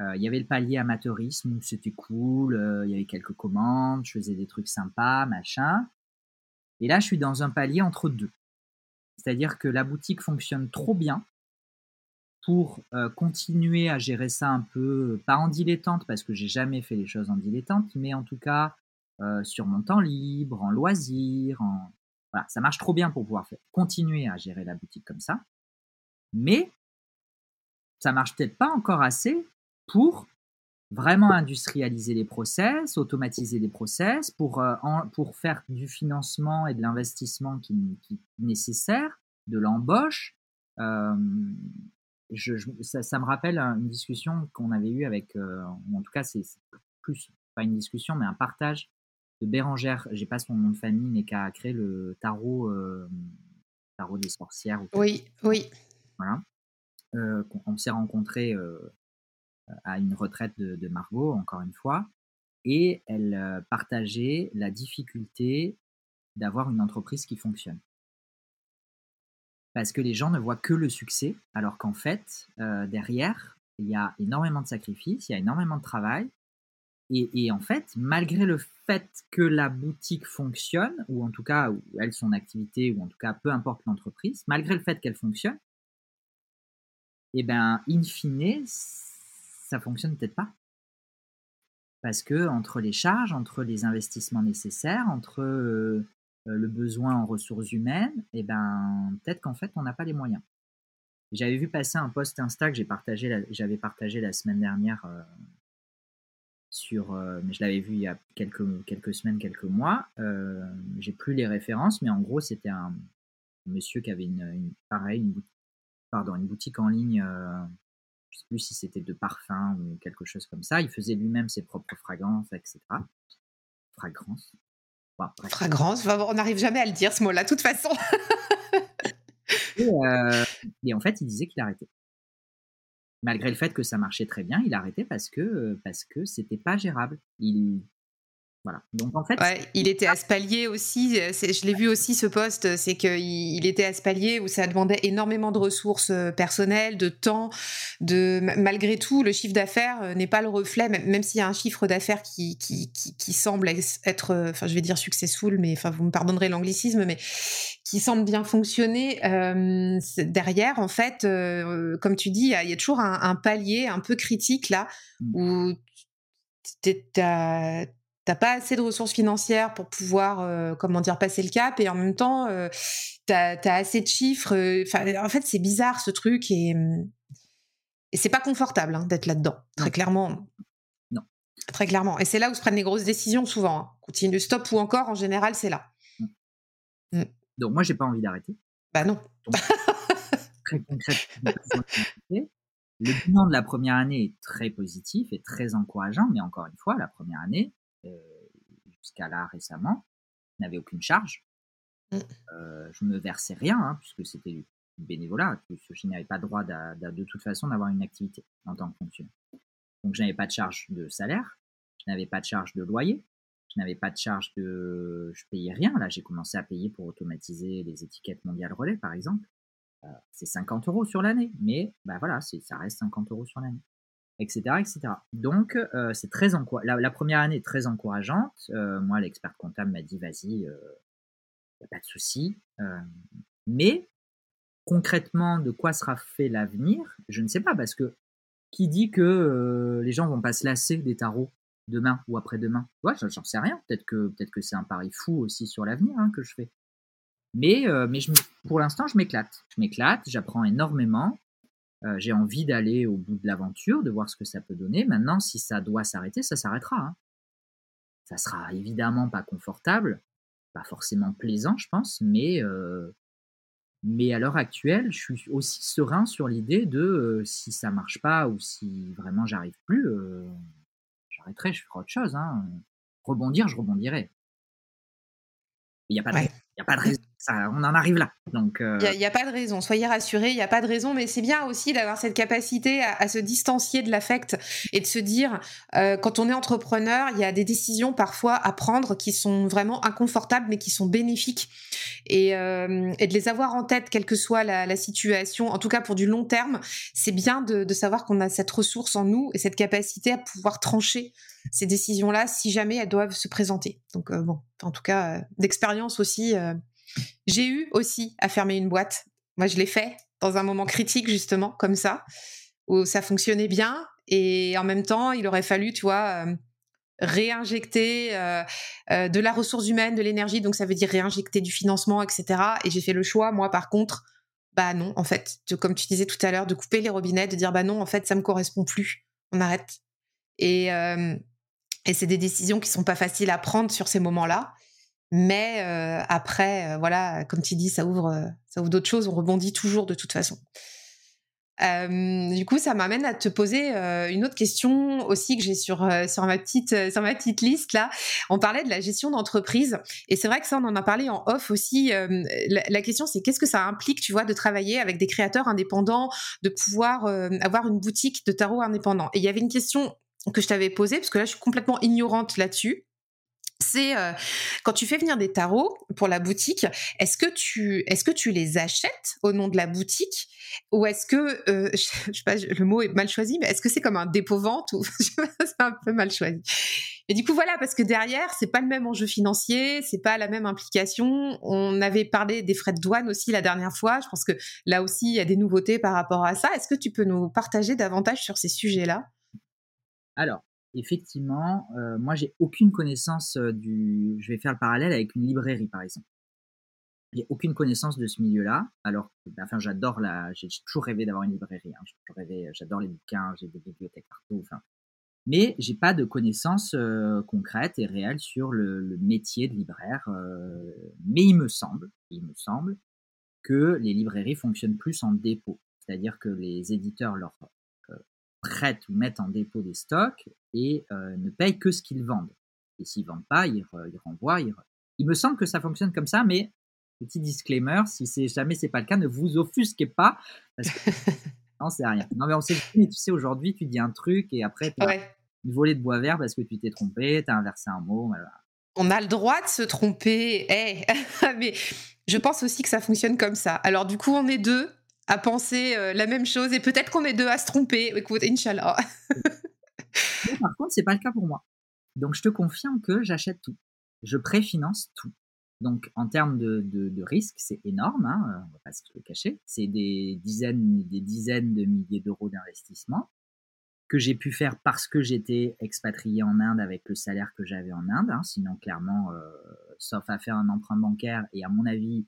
Euh, il y avait le palier amateurisme où c'était cool, euh, il y avait quelques commandes, je faisais des trucs sympas, machin. Et là, je suis dans un palier entre deux. C'est-à-dire que la boutique fonctionne trop bien pour euh, continuer à gérer ça un peu, pas en dilettante, parce que j'ai jamais fait les choses en dilettante, mais en tout cas sur mon temps libre, en loisir, en... Voilà, ça marche trop bien pour pouvoir continuer à gérer la boutique comme ça. Mais ça marche peut-être pas encore assez pour vraiment industrialiser les process, automatiser les process, pour, euh, pour faire du financement et de l'investissement qui, qui, est nécessaire, de l'embauche je, ça, me rappelle une discussion qu'on avait eue avec, euh, en tout cas, c'est plus pas une discussion, mais un partage de Bérangère, j'ai pas son nom de famille, mais qui a créé le tarot, euh, tarot des sorcières. Oui, oui. Voilà. Euh, on, s'est rencontrés à une retraite de, Margot, encore une fois, et elle partageait la difficulté d'avoir une entreprise qui fonctionne parce que les gens ne voient que le succès, alors qu'en fait, euh, derrière, il y a énormément de sacrifices, il y a énormément de travail. Et, en fait, malgré le fait que la boutique fonctionne, ou en tout cas, où elle, son activité, ou en tout cas, peu importe l'entreprise, malgré le fait qu'elle fonctionne, eh bien, in fine, ça fonctionne peut-être pas. Parce que entre les charges, entre les investissements nécessaires, entre euh, le besoin en ressources humaines, et eh ben peut-être qu'en fait on n'a pas les moyens. J'avais vu passer un post Insta que j'ai partagé, j'avais partagé la semaine dernière euh, sur, euh, mais je l'avais vu il y a quelques semaines, quelques mois. j'ai plus les références, mais en gros c'était un monsieur qui avait une, une, pardon, une boutique en ligne. Je sais plus si c'était de parfum ou quelque chose comme ça. Il faisait lui-même ses propres fragrances, etc. Fragrances. Fragrance, on n'arrive jamais à le dire ce mot-là, de toute façon. Euh, et, en fait, il disait qu'il arrêtait. Malgré le fait que ça marchait très bien, il arrêtait parce que parce que c'était pas gérable. Il voilà. Donc en fait, il était à ce palier aussi. Euh, je l'ai vu aussi ce poste, c'est qu'il il était à ce palier où ça demandait énormément de ressources euh, personnelles, de temps. De malgré tout, le chiffre d'affaires euh, n'est pas le reflet, même, s'il y a un chiffre d'affaires qui, qui, qui, semble être, enfin je vais dire successful, mais enfin vous me pardonnerez l'anglicisme, mais qui semble bien fonctionner. derrière, en fait, comme tu dis, il y, a toujours un, un, palier un peu critique là mmh. où t'as t'as pas assez de ressources financières pour pouvoir euh, comment dire passer le cap et en même temps euh, t'as as assez de chiffres euh, en fait c'est bizarre ce truc et, et c'est pas confortable hein, d'être là dedans très clairement. Non. Très clairement. Et c'est là où se prennent les grosses décisions souvent hein. continue stop ou encore en général c'est là. Mm. Mm. donc moi j'ai pas envie d'arrêter. Bah non. Très concrètement le bilan de la première année est très positif et très encourageant mais encore une fois la première année jusqu'à là récemment, n'avais aucune charge. Mmh. Euh, je me versais rien, hein, puisque c'était du bénévolat, puisque je n'avais pas droit de toute façon d'avoir une activité en tant que fonctionnaire. Donc je n'avais pas de charge de salaire, je n'avais pas de charge de loyer, je n'avais pas de charge de... Je payais rien. Là, j'ai commencé à payer pour automatiser les étiquettes mondiales relais, par exemple. Euh, c'est 50 euros sur l'année, mais bah voilà, ça reste 50 euros sur l'année etc. Donc, euh, c'est très la, première année est très encourageante. Euh, moi, l'expert comptable m'a dit, vas-y, euh, pas de souci. mais concrètement, de quoi sera fait l'avenir Je ne sais pas, parce que qui dit que les gens vont pas se lasser des tarots demain ou après-demain? Ouais, j'en sais rien. Peut-être que, peut que c'est un pari fou aussi sur l'avenir hein, que je fais. Mais, mais je, pour l'instant, je m'éclate. Je m'éclate, j'apprends énormément. J'ai envie d'aller au bout de l'aventure, de voir ce que ça peut donner. Maintenant, si ça doit s'arrêter, ça s'arrêtera. Hein. Ça sera évidemment pas confortable, pas forcément plaisant, je pense, mais, mais à l'heure actuelle, je suis aussi serein sur l'idée de si ça marche pas ou si vraiment j'arrive plus, j'arrêterai, je ferai autre chose. Hein. Rebondir, je rebondirai. Il n'y a pas de il n'y a pas de raison. On en arrive là. Donc, il n'y a, pas de raison. Soyez rassurés, il n'y a pas de raison. Mais c'est bien aussi d'avoir cette capacité à, se distancier de l'affect et de se dire, euh, quand on est entrepreneur, il y a des décisions parfois à prendre qui sont vraiment inconfortables, mais qui sont bénéfiques. Et, euh, de les avoir en tête, quelle que soit la, situation, en tout cas pour du long terme, c'est bien de, savoir qu'on a cette ressource en nous et cette capacité à pouvoir trancher ces décisions-là si jamais elles doivent se présenter. Donc euh, bon, en tout cas, euh, d'expérience aussi, euh, j'ai eu aussi à fermer une boîte. Moi, je l'ai fait dans un moment critique justement, comme ça, où ça fonctionnait bien et en même temps, il aurait fallu, tu vois, réinjecter de la ressource humaine, de l'énergie, donc ça veut dire réinjecter du financement, etc. Et j'ai fait le choix, moi, par contre, bah non, en fait, comme tu disais tout à l'heure, de couper les robinets, de dire bah non, en fait, ça me correspond plus, on arrête. Et, et c'est des décisions qui sont pas faciles à prendre sur ces moments-là. Mais euh, après, euh, voilà, comme tu dis, ça ouvre, euh, ça ouvre d'autres choses. On rebondit toujours de toute façon. du coup, ça m'amène à te poser une autre question aussi que j'ai sur sur ma petite sur ma petite liste là. On parlait de la gestion d'entreprise et c'est vrai que ça on en a parlé en off aussi. La, la, question c'est qu'est-ce que ça implique, tu vois, de travailler avec des créateurs indépendants, de pouvoir avoir une boutique de tarot indépendant. Et il y avait une question que je t'avais posé, parce que là, je suis complètement ignorante là-dessus. C'est euh, quand tu fais venir des tarots pour la boutique, est-ce que tu est-ce que tu les achètes au nom de la boutique ou est-ce que euh, je, sais pas le mot est mal choisi mais est-ce que c'est comme un dépôt vente ou c'est un peu mal choisi. Et du coup voilà parce que derrière c'est pas le même enjeu financier c'est pas la même implication. On avait parlé des frais de douane aussi la dernière fois. Je pense que là aussi il y a des nouveautés par rapport à ça. Est-ce que tu peux nous partager davantage sur ces sujets là alors, effectivement, euh, moi, j'ai aucune connaissance euh, du. Je vais faire le parallèle avec une librairie, par exemple. J'ai aucune connaissance de ce milieu-là. Alors, ben, enfin, j'adore la. J'ai toujours rêvé d'avoir une librairie. Hein. Euh, j'adore les bouquins. J'ai des bibliothèques partout. Enfin, mais j'ai pas de connaissances concrètes et réelles sur le, métier de libraire. mais il me semble, il me semble que les librairies fonctionnent plus en dépôt, c'est-à-dire que les éditeurs leur prêtent ou mettent en dépôt des stocks et euh, ne payent que ce qu'ils vendent. Et s'ils vendent pas, ils, renvoient. Il me semble que ça fonctionne comme ça, mais petit disclaimer, si c'est jamais c'est pas le cas, ne vous offusquez pas parce que non, c'est rien. Non mais on sait, tu sais aujourd'hui, tu dis un truc et après tu as une volée de bois vert parce que tu t'es trompé, tu as inversé un mot. On a le droit de se tromper, eh, mais je pense aussi que ça fonctionne comme ça. Alors du coup, on est deux à penser euh, la même chose et peut-être qu'on est deux à se tromper. Écoute, Inch'Allah. par contre, c'est pas le cas pour moi. Donc, je te confirme que j'achète tout. Je préfinance tout. Donc, en termes de, de, risque, c'est énorme, hein, on va pas se le cacher. C'est des dizaines, des dizaines de milliers d'euros d'investissement que j'ai pu faire parce que j'étais expatrié en Inde avec le salaire que j'avais en Inde. Hein. Sinon, clairement, euh, sauf à faire un emprunt bancaire, et à mon avis,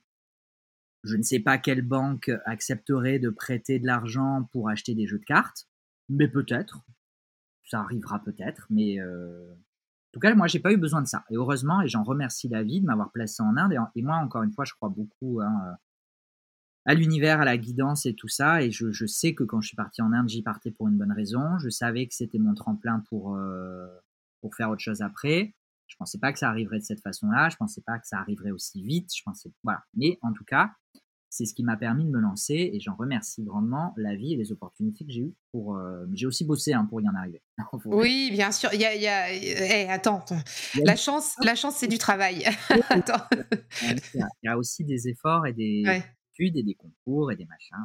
je ne sais pas quelle banque accepterait de prêter de l'argent pour acheter des jeux de cartes, mais peut-être. Ça arrivera peut-être, mais euh... en tout cas, moi, j'ai pas eu besoin de ça. Et heureusement, et j'en remercie la vie de m'avoir placé en Inde. Et, moi, encore une fois, je crois beaucoup hein, à l'univers, à la guidance et tout ça. Et je, je, sais que quand je suis parti en Inde, j'y partais pour une bonne raison. Je savais que c'était mon tremplin pour, euh, pour faire autre chose après. Je pensais pas que ça arriverait de cette façon-là. Je pensais pas que ça arriverait aussi vite. Je pensais, voilà. Mais en tout cas, c'est ce qui m'a permis de me lancer et j'en remercie grandement la vie et les opportunités que j'ai eues pour. Euh, j'ai aussi bossé hein, pour y en arriver. oui, bien sûr. Il y a, il y a... Eh, attends, la chance, la chance, c'est du travail. attends. il, y a, aussi des efforts et des études et des concours et des machins.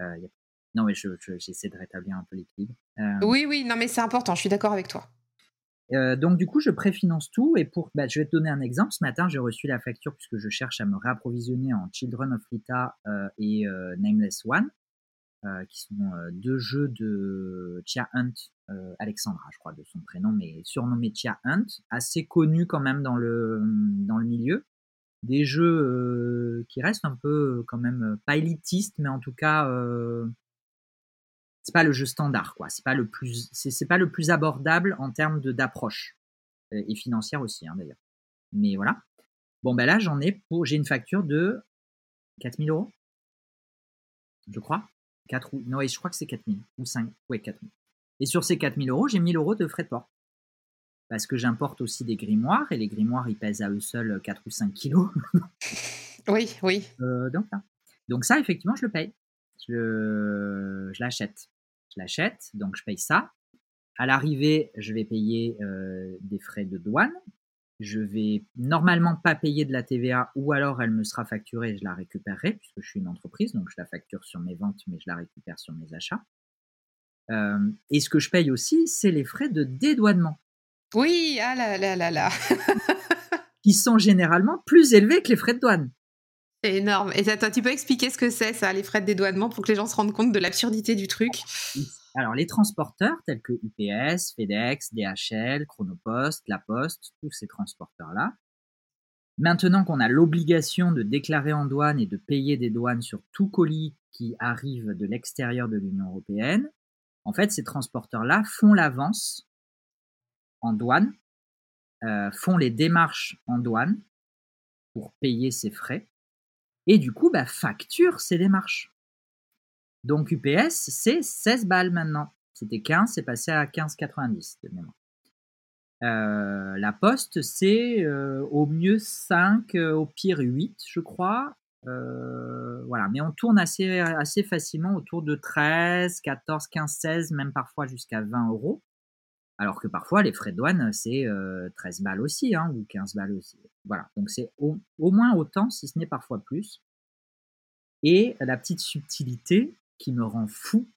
Euh, non, mais j'essaie de rétablir un peu l'équilibre. Euh, oui, oui, non, mais c'est important. Je suis d'accord avec toi. Euh, donc du coup, je préfinance tout et pour, bah, je vais te donner un exemple. Ce matin, j'ai reçu la facture puisque je cherche à me réapprovisionner en Children of Rita euh, et euh, Nameless One. qui sont deux jeux de Chia Hunt, Alexandra, je crois, de son prénom, mais surnommé Chia Hunt, assez connu quand même dans le, dans le milieu. Des jeux qui restent un peu quand même pas élitistes, mais en tout cas c'est pas le jeu standard quoi. C'est pas le plus c'est pas le plus abordable en termes de d'approche. Et financière aussi hein, d'ailleurs. Mais voilà. Bon ben là j'en ai pour j'ai une facture de 4000 euros. Je crois. 4 ou non je crois que c'est 4000 ou 5 ouais 4000 et sur ces 4000 euros j'ai 1000 euros de frais de port. Parce que j'importe aussi des grimoires et les grimoires ils pèsent à eux seuls 4 ou 5 kilos. Oui oui. Euh, donc, donc ça effectivement je le paye. Je, je l'achète je l'achète, donc je paye ça. À l'arrivée, je vais payer euh, des frais de douane. Je vais normalement pas payer de la TVA ou alors elle me sera facturée et je la récupérerai puisque je suis une entreprise, donc je la facture sur mes ventes mais je la récupère sur mes achats. Euh, et ce que je paye aussi, c'est les frais de dédouanement. Oui, ah là là là là. qui sont généralement plus élevés que les frais de douane. Énorme. Et toi, tu peux expliquer ce que c'est, ça, les frais de dédouanement, pour que les gens se rendent compte de l'absurdité du truc? Alors, les transporteurs tels que UPS, FedEx, DHL, Chronopost, La Poste, tous ces transporteurs-là, maintenant qu'on a l'obligation de déclarer en douane et de payer des douanes sur tout colis qui arrive de l'extérieur de l'Union européenne, en fait, ces transporteurs-là font l'avance en douane, euh, font les démarches en douane pour payer ces frais et du coup, bah, facture ces démarches. Donc UPS, c'est 16 balles maintenant. C'était 15, c'est passé à 15,90 de mémoire. Euh, la poste, c'est euh, au mieux 5, euh, au pire 8, je crois. voilà, mais on tourne assez, assez facilement autour de 13, 14, 15, 16, même parfois jusqu'à 20 euros. Alors que parfois, les frais de douane, c'est 13 balles aussi, hein, ou 15 balles aussi. Voilà, donc c'est au, moins autant, si ce n'est parfois plus. Et la petite subtilité qui me rend fou,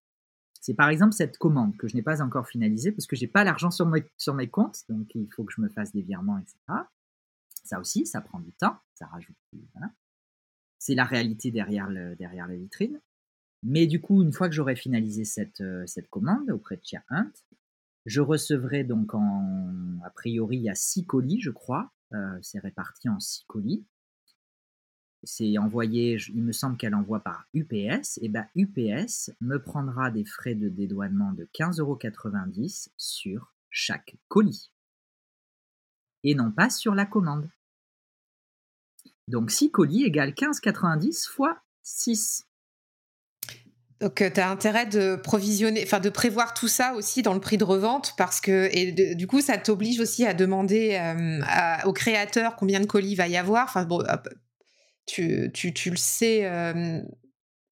c'est par exemple cette commande que je n'ai pas encore finalisée parce que j'ai pas l'argent sur mes, sur comptes, donc il faut que je me fasse des virements, etc. Ça aussi, ça prend du temps, ça rajoute. Voilà. C'est la réalité derrière, le, derrière la vitrine. Mais du coup, une fois que j'aurai finalisé cette, cette commande auprès de Chia Hunt, je recevrai donc en, a priori, il y six colis, je crois. Euh, c'est réparti en six colis. C'est envoyé, il me semble qu'elle envoie par UPS. Et bien UPS me prendra des frais de dédouanement de 15,90 euros sur chaque colis. Et non pas sur la commande. Donc 6 colis égale 15,90 fois 6. Donc, tu as intérêt de provisionner, enfin de prévoir tout ça aussi dans le prix de revente parce que, et du coup, ça t'oblige aussi à demander euh, au créateur combien de colis va y avoir. Enfin, bon, tu, tu, tu, le sais. Euh,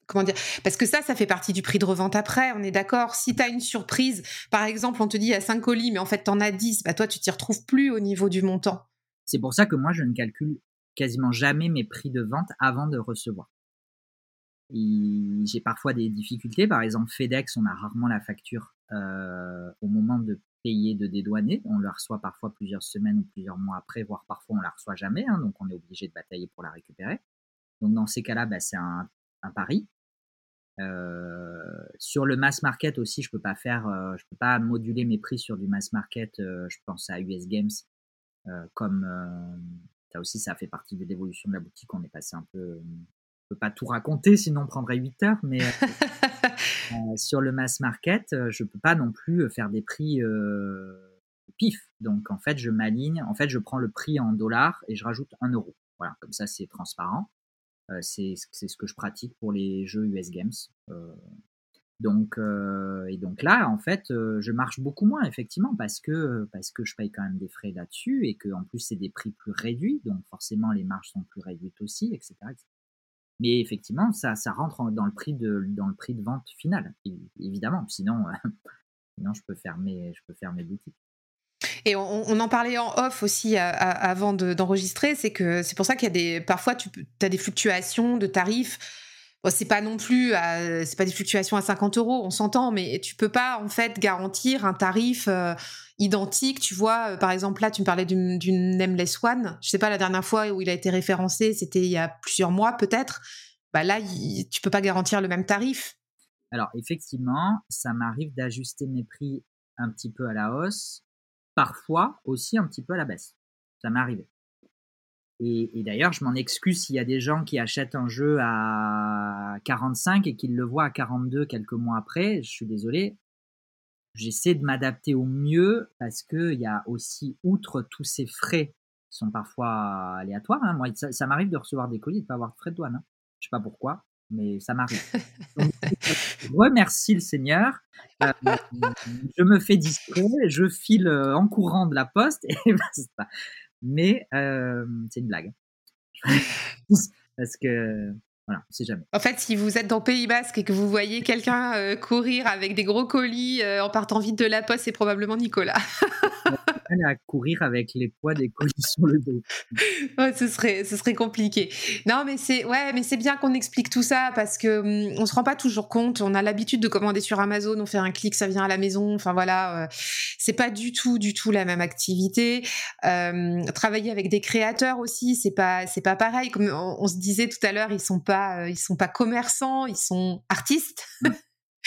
comment dire Parce que ça, ça fait partie du prix de revente après, on est d'accord. Si tu as une surprise, par exemple, on te dit il y a 5 colis, mais en fait, tu en as 10, bah toi, tu t'y retrouves plus au niveau du montant. C'est pour ça que moi, je ne calcule quasiment jamais mes prix de vente avant de recevoir. J'ai parfois des difficultés. Par exemple, FedEx, on a rarement la facture euh, au moment de payer, de dédouaner. On la reçoit parfois plusieurs semaines ou plusieurs mois après, voire parfois on la reçoit jamais. Hein, donc on est obligé de batailler pour la récupérer. Donc dans ces cas-là, bah, c'est un, pari. Euh, sur le mass market aussi, je peux pas faire, euh, je peux pas moduler mes prix sur du mass market. je pense à US Games, comme ça aussi, ça fait partie de l'évolution de la boutique. On est passé un peu peux pas tout raconter, sinon on prendrait 8 heures, mais euh, euh, sur le mass market, euh, je peux pas non plus faire des prix pif. Donc en fait, je m'aligne, en fait, je prends le prix en dollars et je rajoute 1 euro. Voilà, comme ça c'est transparent. c'est ce que je pratique pour les jeux US Games. donc et donc là, en fait, je marche beaucoup moins effectivement parce que parce que je paye quand même des frais là-dessus et que en plus c'est des prix plus réduits, donc forcément les marges sont plus réduites aussi, etc. etc. Mais effectivement, ça, rentre dans le prix de, vente final, évidemment. Sinon, sinon je peux fermer, je peux fermer boutique. Et on, en parlait en off aussi avant d'enregistrer, c'est que c'est pour ça qu'il y a des parfois tu as des fluctuations de tarifs c'est pas non plus, c'est pas des fluctuations à 50 euros, on s'entend, mais tu peux pas en fait garantir un tarif euh, identique. Tu vois, euh, par exemple là, tu me parlais d'une Nameless One. Je sais pas la dernière fois où il a été référencé, c'était il y a plusieurs mois peut-être. Bah là, tu peux pas garantir le même tarif. Alors, effectivement, ça m'arrive d'ajuster mes prix un petit peu à la hausse, parfois aussi un petit peu à la baisse. Ça m'est arrivé. Et, d'ailleurs, je m'en excuse s'il y a des gens qui achètent un jeu à 45 et qu'ils le voient à 42 quelques mois après. Je suis désolé. J'essaie de m'adapter au mieux parce qu'il y a aussi, outre tous ces frais qui sont parfois aléatoires, hein, moi, ça, m'arrive de recevoir des colis et de ne pas avoir de frais de douane. Hein. Je sais pas pourquoi, mais ça m'arrive. je remercie le Seigneur. Euh, je me fais discret, je file en courant de la poste et basta mais c'est une blague. Parce que voilà, c'est jamais. En fait, si vous êtes dans Pays Basque et que vous voyez quelqu'un courir avec des gros colis en partant vite de la poste, c'est probablement Nicolas. à courir avec les poids des colis sur le dos. ce serait, ce serait compliqué. Non, mais c'est, ouais, mais c'est bien qu'on explique tout ça parce que hum, on se rend pas toujours compte. On a l'habitude de commander sur Amazon, on fait un clic, ça vient à la maison. Enfin voilà, euh, c'est pas du tout, du tout la même activité. Euh, travailler avec des créateurs aussi, c'est pas, c'est pas pareil. Comme on, se disait tout à l'heure, ils sont pas, euh, ils sont pas commerçants, ils sont artistes.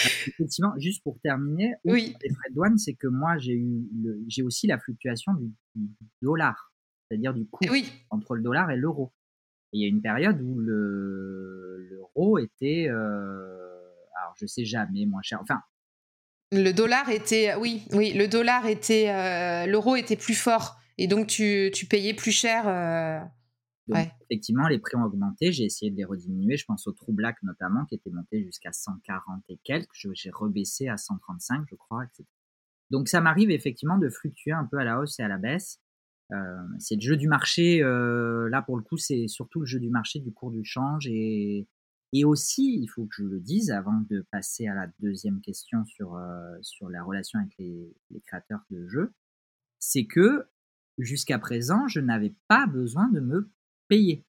Effectivement, juste pour terminer, oui. les frais de douane, c'est que moi, j'ai eu j'ai aussi la fluctuation du, dollar, c'est-à-dire du coût entre le dollar et l'euro. il y a une période où l'euro était, euh, alors je sais jamais, moins cher. Enfin, le dollar était, oui, oui, le dollar était, euh, l'euro était plus fort, et donc tu, tu payais plus cher. Euh, effectivement, les prix ont augmenté. J'ai essayé de les rediminuer. Je pense au True Black notamment, qui était monté jusqu'à 140 et quelques. J'ai rebaissé à 135, je crois, etc. Donc, ça m'arrive effectivement de fluctuer un peu à la hausse et à la baisse. Euh, c'est le jeu du marché. Euh, là, pour le coup, c'est surtout le jeu du marché du cours du change. Et, et aussi, il faut que je le dise avant de passer à la deuxième question sur, euh, sur la relation avec les, les créateurs de jeux, c'est que jusqu'à présent, je n'avais pas besoin de me payer.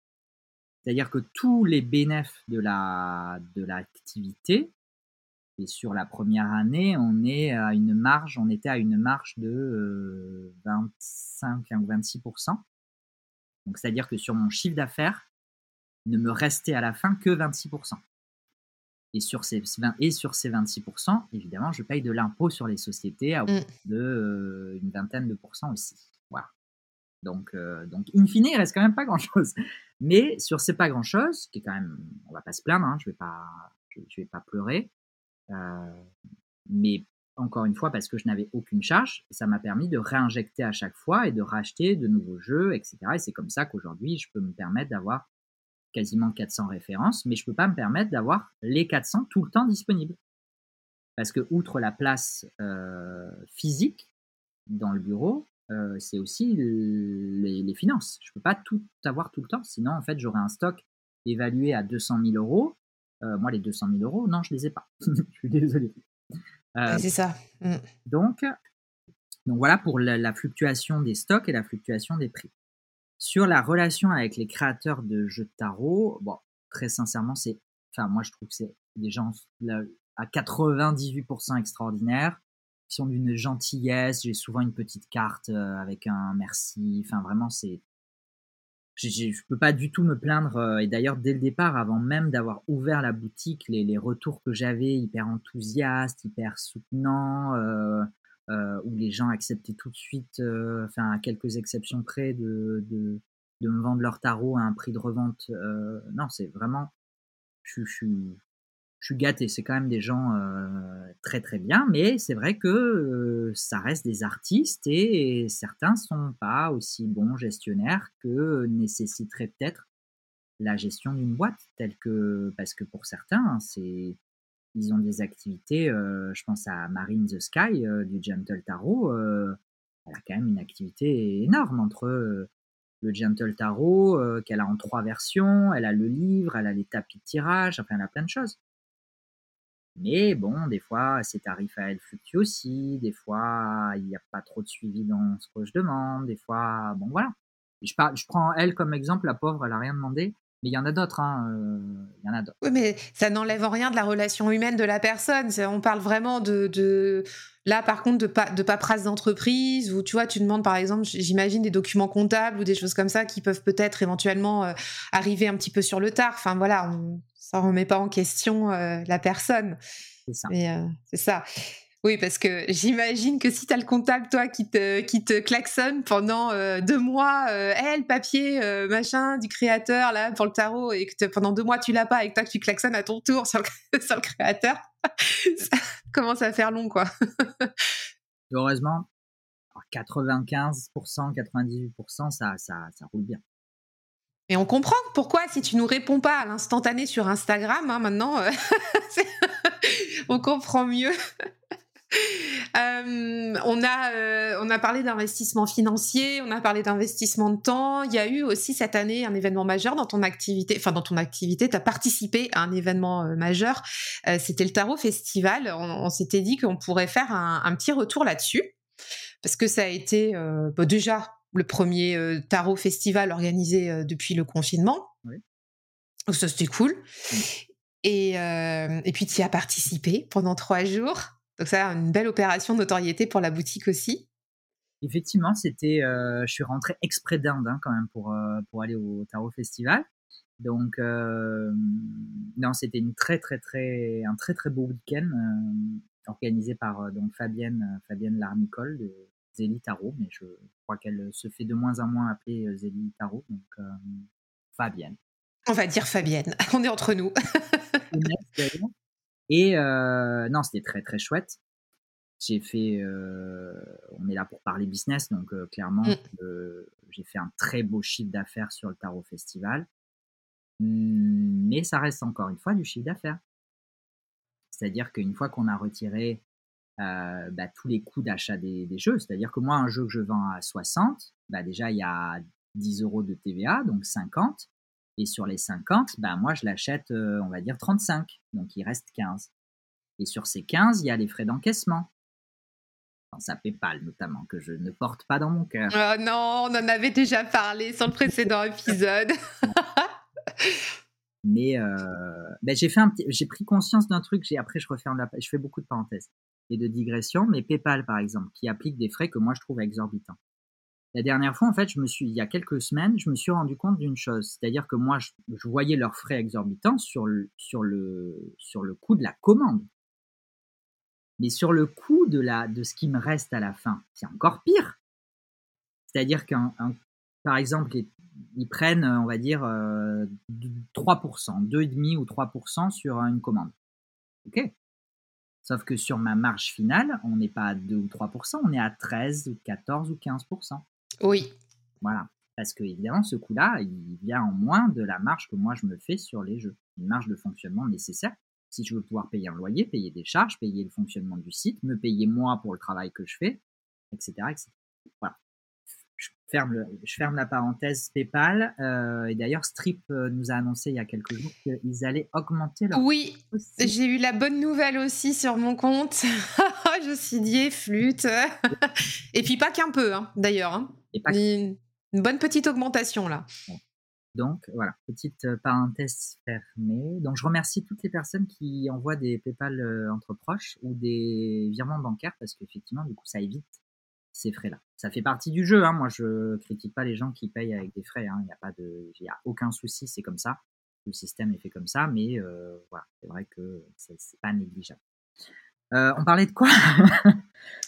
C'est-à-dire que tous les bénéfices de la de l'activité, et sur la première année, on est à une marge, on était à une marge de 25 ou 26% Donc c'est-à-dire que sur mon chiffre d'affaires, ne me restait à la fin que 26 et sur ces, et sur ces 26%, évidemment, je paye de l'impôt sur les sociétés à mmh. de une vingtaine de pourcents aussi. Donc, euh, donc, in fine, il reste quand même pas grand-chose. Mais sur ces pas grand-chose, qui est quand même, on va pas se plaindre, hein, je vais pas, je, vais pas pleurer. Euh, mais encore une fois, parce que je n'avais aucune charge, ça m'a permis de réinjecter à chaque fois et de racheter de nouveaux jeux, etc. Et c'est comme ça qu'aujourd'hui, je peux me permettre d'avoir quasiment 400 références, mais je peux pas me permettre d'avoir les 400 tout le temps disponibles. Parce que, outre la place euh, physique dans le bureau, euh, c'est aussi les, finances. Je peux pas tout avoir tout le temps, sinon en fait j'aurais un stock évalué à 200 000 euros. Euh, moi, les 200 000 euros, non, je les ai pas. je suis désolé. Euh, c'est ça. Mm. Donc, donc voilà pour la, fluctuation des stocks et la fluctuation des prix. Sur la relation avec les créateurs de jeux de tarot, bon, très sincèrement, c'est, enfin, moi je trouve que c'est des gens à 98% extraordinaires qui sont d'une gentillesse. J'ai souvent une petite carte euh, avec un merci. Enfin, vraiment, c'est. Je peux pas du tout me plaindre. Euh, et d'ailleurs, dès le départ, avant même d'avoir ouvert la boutique, les, retours que j'avais, hyper enthousiastes, hyper soutenants, euh, où les gens acceptaient tout de suite, enfin, à quelques exceptions près, de, me vendre leur tarot à un prix de revente. non, c'est vraiment. Je, je suis gâté. C'est quand même des gens euh, très très bien, mais c'est vrai que euh, ça reste des artistes et, certains sont pas aussi bons gestionnaires que nécessiterait peut-être la gestion d'une boîte, telle que parce que pour certains, hein, c'est ils ont des activités. Euh, je pense à Marine the Sky du Gentle Tarot. elle a quand même une activité énorme entre le Gentle Tarot qu'elle a en trois versions, elle a le livre, elle a les tapis de tirage, enfin elle a plein de choses. Mais bon, des fois, ces tarifs à elle fluctuent aussi. Des fois, il n'y a pas trop de suivi dans ce que je demande. Des fois, bon, voilà. Je, je prends elle comme exemple, la pauvre, elle n'a rien demandé. Mais il y en a d'autres, hein, euh, il y en a d'autres. Oui, mais ça n'enlève rien de la relation humaine de la personne. On parle vraiment de, là, par contre, de, pa de paperasse d'entreprise, où tu vois, tu demandes, par exemple, j'imagine, des documents comptables ou des choses comme ça qui peuvent peut-être éventuellement euh, arriver un petit peu sur le tard. Enfin, voilà, ça remet pas en question euh, la personne. C'est ça. c'est ça. Oui, parce que j'imagine que si tu as le comptable, toi, qui te, qui te klaxonne pendant euh, deux mois, euh, le papier, euh, machin, du créateur, là, pour le tarot, et que pendant deux mois, tu l'as pas, et que toi, tu klaxonnes à ton tour sur le, sur le créateur, ça commence à faire long, quoi. Heureusement, 95%, 98%, ça, ça, ça roule bien. Et on comprend pourquoi, si tu nous réponds pas à l'instantané sur Instagram, hein, maintenant, on comprend mieux. Euh, on, a, euh, on a parlé d'investissement financier, on a parlé d'investissement de temps. Il y a eu aussi cette année un événement majeur dans ton activité. Enfin, dans ton activité, tu as participé à un événement euh, majeur. C'était le Tarot Festival. On, s'était dit qu'on pourrait faire un, petit retour là-dessus. Parce que ça a été bah, déjà le premier Tarot Festival organisé depuis le confinement. Oui. Ça, c'était cool. Et, et puis, tu y as participé pendant trois jours. Donc ça, une belle opération de notoriété pour la boutique aussi. Effectivement, c'était, euh, je suis rentré exprès d'Inde hein, quand même pour, euh, pour aller au Tarot Festival. Donc euh, non, c'était une très très très un très très beau week-end organisé par donc Fabienne Fabienne Larnicole de Zélie Tarot, mais je crois qu'elle se fait de moins en moins appeler Zélie Tarot, donc Fabienne. On va dire Fabienne, on est entre nous. Et euh, non, c'était très très chouette. J'ai fait, euh, on est là pour parler business, donc euh, clairement, mm. j'ai fait un très beau chiffre d'affaires sur le Tarot Festival. Mmh, mais ça reste encore une fois du chiffre d'affaires. C'est-à-dire qu'une fois qu'on a retiré bah, tous les coûts d'achat des, jeux, c'est-à-dire que moi, un jeu que je vends à 60, bah, déjà, il y a 10 euros de TVA, donc 50. Et sur les 50, ben moi, je l'achète, euh, on va dire 35. Donc, il reste 15. Et sur ces 15, il y a les frais d'encaissement. Dans sa PayPal, notamment, que je ne porte pas dans mon cœur. Oh non, on en avait déjà parlé sur le précédent épisode. Mais euh, ben j'ai fait pris conscience d'un truc. J'ai après je referme la, je fais beaucoup de parenthèses et de digressions. Mais PayPal par exemple, qui applique des frais que moi je trouve exorbitants. La dernière fois, en fait, je suis, il y a quelques semaines, je me suis rendu compte d'une chose, c'est-à-dire que moi, je, voyais leurs frais exorbitants sur le, sur coût de la commande, mais sur le coût de la, de ce qui me reste à la fin, c'est encore pire. C'est-à-dire qu'un, par exemple, ils, prennent, on va dire, 3%, euh, 2,5% ou 3% sur une commande. Ok. Sauf que sur ma marge finale, on n'est pas à 2 ou 3%, on est à 13 ou 14 ou 15%. Oui. Voilà. Parce que, évidemment, ce coût-là, il vient en moins de la marge que moi je me fais sur les jeux. Une marge de fonctionnement nécessaire. Si je veux pouvoir payer un loyer, payer des charges, payer le fonctionnement du site, me payer moi pour le travail que je fais, etc. etc. Voilà. Je ferme, je ferme la parenthèse PayPal. Euh, et d'ailleurs, Strip euh, nous a annoncé il y a quelques jours qu'ils allaient augmenter leur. Oui, j'ai eu la bonne nouvelle aussi sur mon compte. je suis dit, flûte. et puis pas qu'un peu, hein, d'ailleurs. Hein. Une, bonne petite augmentation là. Donc voilà, petite euh, parenthèse fermée. Donc je remercie toutes les personnes qui envoient des PayPal entre proches ou des virements bancaires parce qu'effectivement, du coup, ça évite ces frais-là. Ça fait partie du jeu. Hein. Moi, je critique pas les gens qui payent avec des frais. Hein. Il n'y a pas de, il y a aucun souci. C'est comme ça. Le système est fait comme ça, mais euh, voilà, c'est vrai que c'est pas négligeable. Euh, on parlait de quoi?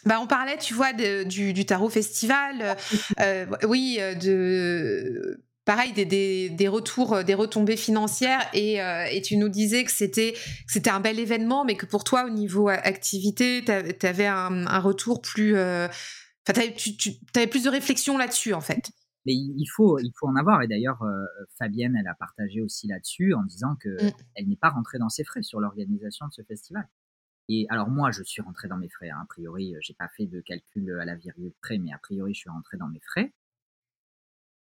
Bah, on parlait, tu vois, du, tarot festival. Euh, oui, de pareil des, retours, des retombées financières. Et, tu nous disais que c'était c'était un bel événement, mais que pour toi, au niveau activité, tu avais un, retour plus. Enfin, tu avais plus de réflexion là-dessus, en fait. Mais il faut, il faut en avoir. Et d'ailleurs, Fabienne, elle a partagé aussi là-dessus en disant qu'elle mmh. elle n'est pas rentrée dans ses frais sur l'organisation de ce festival. Et alors moi, je suis rentré dans mes frais. Hein. A priori, j'ai pas fait de calcul à la virgule près, mais a priori, je suis rentré dans mes frais.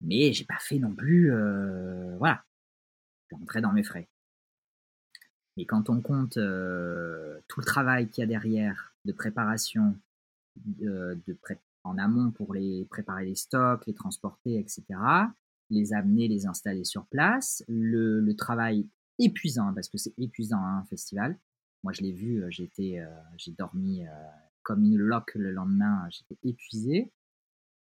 Mais j'ai pas fait non plus, euh, voilà, je suis rentré dans mes frais. Mais quand on compte euh, tout le travail qu'il y a derrière de préparation, de, en amont pour les préparer les stocks, les transporter, etc. les amener, les installer sur place. Le, travail épuisant, parce que c'est épuisant hein, un festival. Moi, je l'ai vu, euh, j'étais, euh, j'ai dormi euh, comme une loque le lendemain, j'étais épuisé.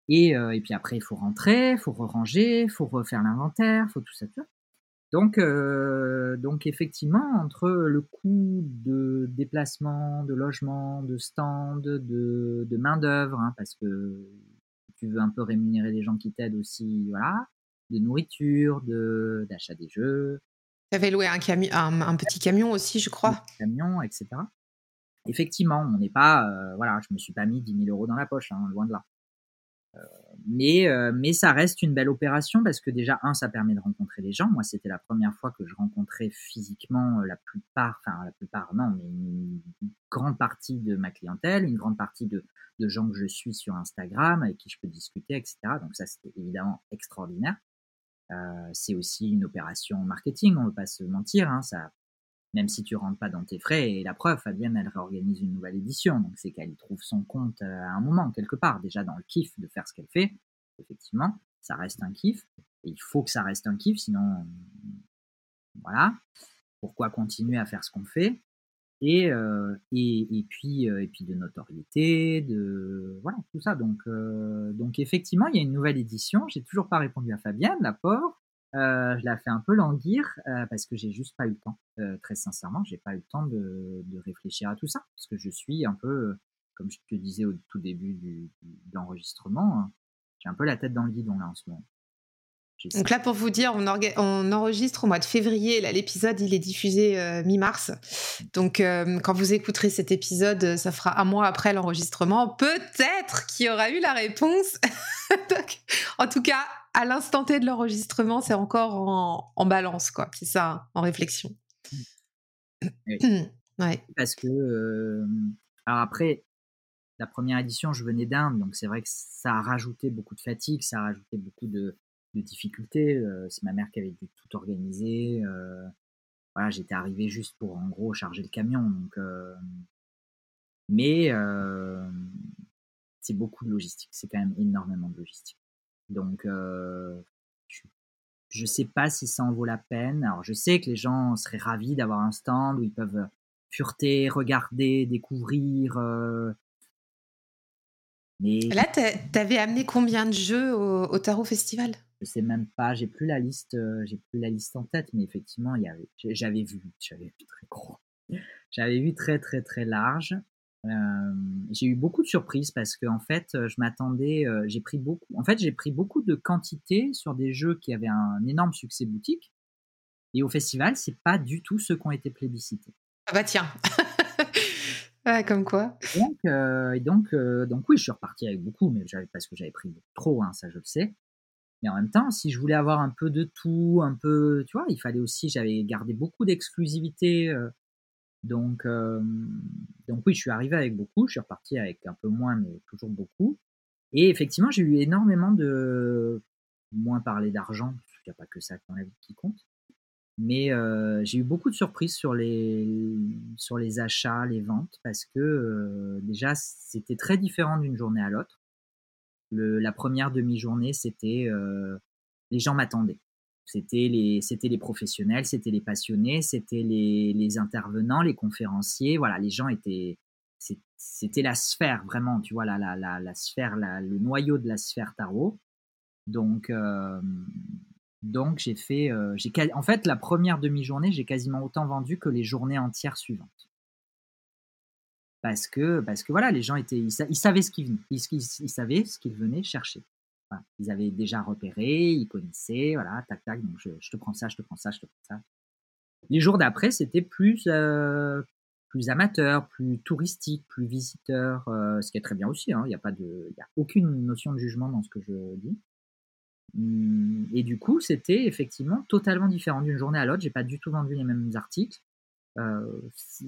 Et, et, puis après, il faut rentrer, il faut ranger, il faut refaire l'inventaire, il faut tout ça. Donc, donc effectivement, entre le coût de déplacement, de logement, de stand, de, de main-d'œuvre, hein, parce que tu veux un peu rémunérer les gens qui t'aident aussi, voilà, de nourriture, de d'achat des jeux. Tu avais loué un, un, petit camion aussi, je crois. Un camion, etc. Effectivement, on n'est pas, euh, voilà, je me suis pas mis 10 000 euros dans la poche, hein, loin de là. Euh, mais, euh, mais ça reste une belle opération parce que déjà, un, ça permet de rencontrer les gens. Moi, c'était la première fois que je rencontrais physiquement la plupart, enfin la plupart, non, mais une grande partie de ma clientèle, une grande partie de, de gens que je suis sur Instagram, avec qui je peux discuter, etc. Donc ça, c'était évidemment extraordinaire. Euh, c'est aussi une opération marketing, on ne veut pas se mentir. Hein, ça, même si tu rentres pas dans tes frais, et la preuve, Fabienne, elle réorganise une nouvelle édition, donc c'est qu'elle y trouve son compte euh, à un moment, quelque part, déjà dans le kiff de faire ce qu'elle fait. Effectivement, ça reste un kiff, et il faut que ça reste un kiff, sinon, voilà. Pourquoi continuer à faire ce qu'on fait? Euh, et, et, puis, euh, et puis de notoriété, de voilà tout ça. Donc, donc effectivement, il y a une nouvelle édition. J'ai toujours pas répondu à Fabienne, la pauvre. Je la fais un peu languir parce que j'ai juste pas eu le temps. très sincèrement, j'ai pas eu le temps de, réfléchir à tout ça parce que je suis un peu, comme je te disais au tout début de l'enregistrement, hein, j'ai un peu la tête dans le guidon là en ce moment. Donc là, pour vous dire, on, enregistre au mois de février. Là, l'épisode, il est diffusé euh, mi-mars. Donc, euh, quand vous écouterez cet épisode, ça fera un mois après l'enregistrement. Peut-être qu'il y aura eu la réponse. en tout cas, à l'instant T de l'enregistrement, c'est encore en, balance, quoi. C'est ça, en réflexion. ouais. Parce que, euh, alors après, la première édition, je venais d'Inde, donc c'est vrai que ça a rajouté beaucoup de fatigue, ça a rajouté beaucoup de de difficultés. Euh, c'est ma mère qui avait tout organiser. Euh, voilà, j'étais arrivé juste pour en gros charger le camion. Donc, euh, mais c'est beaucoup de logistique. C'est quand même énormément de logistique. Donc, je sais pas si ça en vaut la peine. Alors, je sais que les gens seraient ravis d'avoir un stand où ils peuvent fureter, regarder, découvrir. mais... Là, tu amené combien de jeux au Tarot Festival? Je sais même pas, j'ai plus la liste, euh, j'ai plus la liste en tête, mais effectivement, il y avait, j'avais vu, j'avais vu très gros, j'avais vu très très très large. Euh, j'ai eu beaucoup de surprises parce que en fait, euh, je m'attendais, j'ai pris beaucoup, en fait, j'ai pris beaucoup de quantité sur des jeux qui avaient un énorme succès boutique. Et au festival, c'est pas du tout ceux qui ont été plébiscités. Ah bah tiens. ouais, comme quoi. Donc, et donc, donc oui, je suis reparti avec beaucoup, mais parce que j'avais pris trop, hein, ça je le sais. Mais en même temps, si je voulais avoir un peu de tout, un peu, tu vois, il fallait aussi, j'avais gardé beaucoup d'exclusivité. Euh, donc, euh, donc oui, je suis arrivé avec beaucoup, je suis reparti avec un peu moins, mais toujours beaucoup. Et effectivement, j'ai eu énormément de, moins parler d'argent, parce qu'il n'y a pas que ça dans la vie qui compte. Mais euh, j'ai eu beaucoup de surprises sur les, sur les achats, les ventes, parce que déjà, c'était très différent d'une journée à l'autre la première demi-journée, c'était euh, les gens m'attendaient. C'était les, professionnels, c'était les passionnés, c'était les, intervenants, les conférenciers. Voilà, les gens étaient, c'était la sphère vraiment, tu vois, la, la, sphère, le noyau de la sphère tarot. Donc, euh, donc j'ai fait, euh, en fait, la première demi-journée, j'ai quasiment autant vendu que les journées entières suivantes parce que, parce que voilà, les gens étaient, ils, savaient ce qu'ils venaient, ils, savaient ce qu'ils venaient chercher. Ils avaient déjà repéré, ils connaissaient, voilà, tac tac, donc je, te prends ça, je te prends ça, je te prends ça. Les jours d'après, c'était plus, euh, plus amateur, plus touristique, plus visiteur, euh, ce qui est très bien aussi. Hein, il n'y a pas de, a aucune notion de jugement dans ce que je dis. Hum, et du coup, c'était effectivement totalement différent d'une journée à l'autre. J'ai pas du tout vendu les mêmes articles. Euh,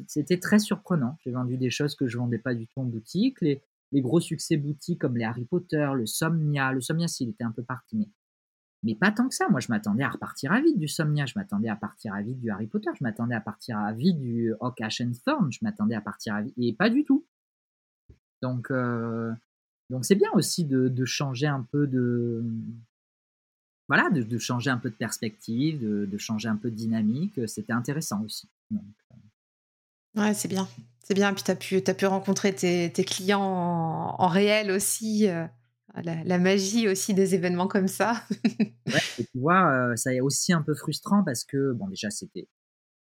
c'était très surprenant. J'ai vendu des choses que je vendais pas du tout en boutique. Les, gros succès boutiques comme les Harry Potter, le Somnia. Le Somnia, s'il était un peu parti, mais, pas tant que ça. Moi, je m'attendais à repartir à vide du Somnia. Je m'attendais à partir à vide du Harry Potter. Je m'attendais à partir à vide du Hawk Thorn. Je m'attendais à partir à vide. Et pas du tout. Donc, euh, donc c'est bien aussi de, de, changer un peu de, voilà, de, changer un peu de perspective, de, changer un peu de dynamique. C'était intéressant aussi. Ouais, c'est bien. C'est bien. Puis tu as pu, as pu rencontrer tes, clients en, réel aussi. La, magie aussi des événements comme ça. ouais, tu vois, ça est aussi un peu frustrant parce que, bon, déjà, c'était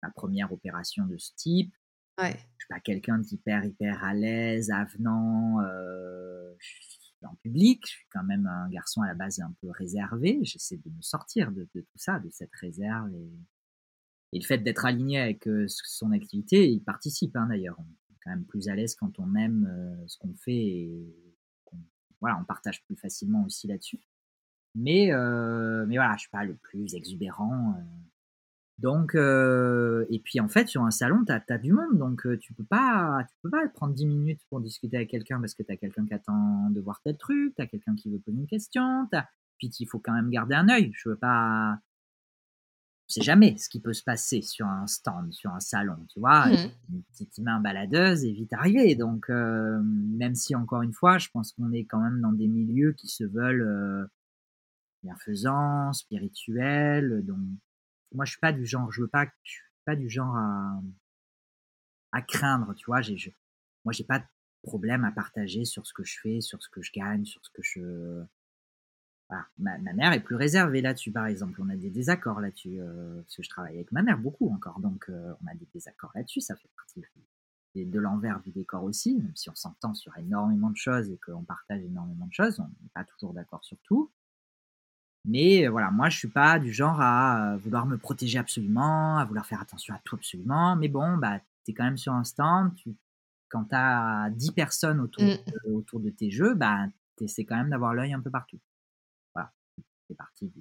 ma première opération de ce type. Ouais. Je suis pas quelqu'un d'hyper, hyper à l'aise, avenant en public. Je suis quand même un garçon à la base un peu réservé. J'essaie de me sortir de, tout ça, de cette réserve. Et, le fait d'être aligné avec son activité, il participe hein, d'ailleurs. On est quand même plus à l'aise quand on aime ce qu'on fait et voilà, on partage plus facilement aussi là-dessus. Mais, mais voilà, je suis pas le plus exubérant. Donc, euh, et puis en fait, sur un salon, tu as, du monde, donc euh, tu peux pas, peux pas prendre 10 minutes pour discuter avec quelqu'un parce que tu as quelqu'un qui attend de voir tel truc, tu as quelqu'un qui veut poser une question, puis il faut quand même garder un œil. Je veux pas. On sait jamais ce qui peut se passer sur un stand, sur un salon, tu vois. Mmh. Une petite main baladeuse est vite arrivée. Donc, euh, même si, encore une fois, je pense qu'on est quand même dans des milieux qui se veulent bienfaisants, spirituels, donc moi, je suis pas du genre, je veux pas, je suis pas du genre à, à craindre, tu vois. J'ai, je, moi, j'ai pas de problème à partager sur ce que je fais, sur ce que je gagne, sur ce que je. Voilà. Ma, mère est plus réservée là-dessus, par exemple. On a des désaccords là-dessus, euh, parce que je travaille avec ma mère beaucoup encore, donc euh, on a des désaccords là-dessus. Ça fait partie de, de l'envers du décor aussi, même si on s'entend sur énormément de choses et qu'on partage énormément de choses, on n'est pas toujours d'accord sur tout. Mais euh, voilà, moi, je suis pas du genre à vouloir me protéger absolument, à vouloir faire attention à tout absolument. Mais bon, bah, tu es quand même sur un stand. Tu, quand tu as 10 personnes autour, mmh. de, autour de tes jeux, bah, tu essaies quand même d'avoir l'œil un peu partout. C'est parti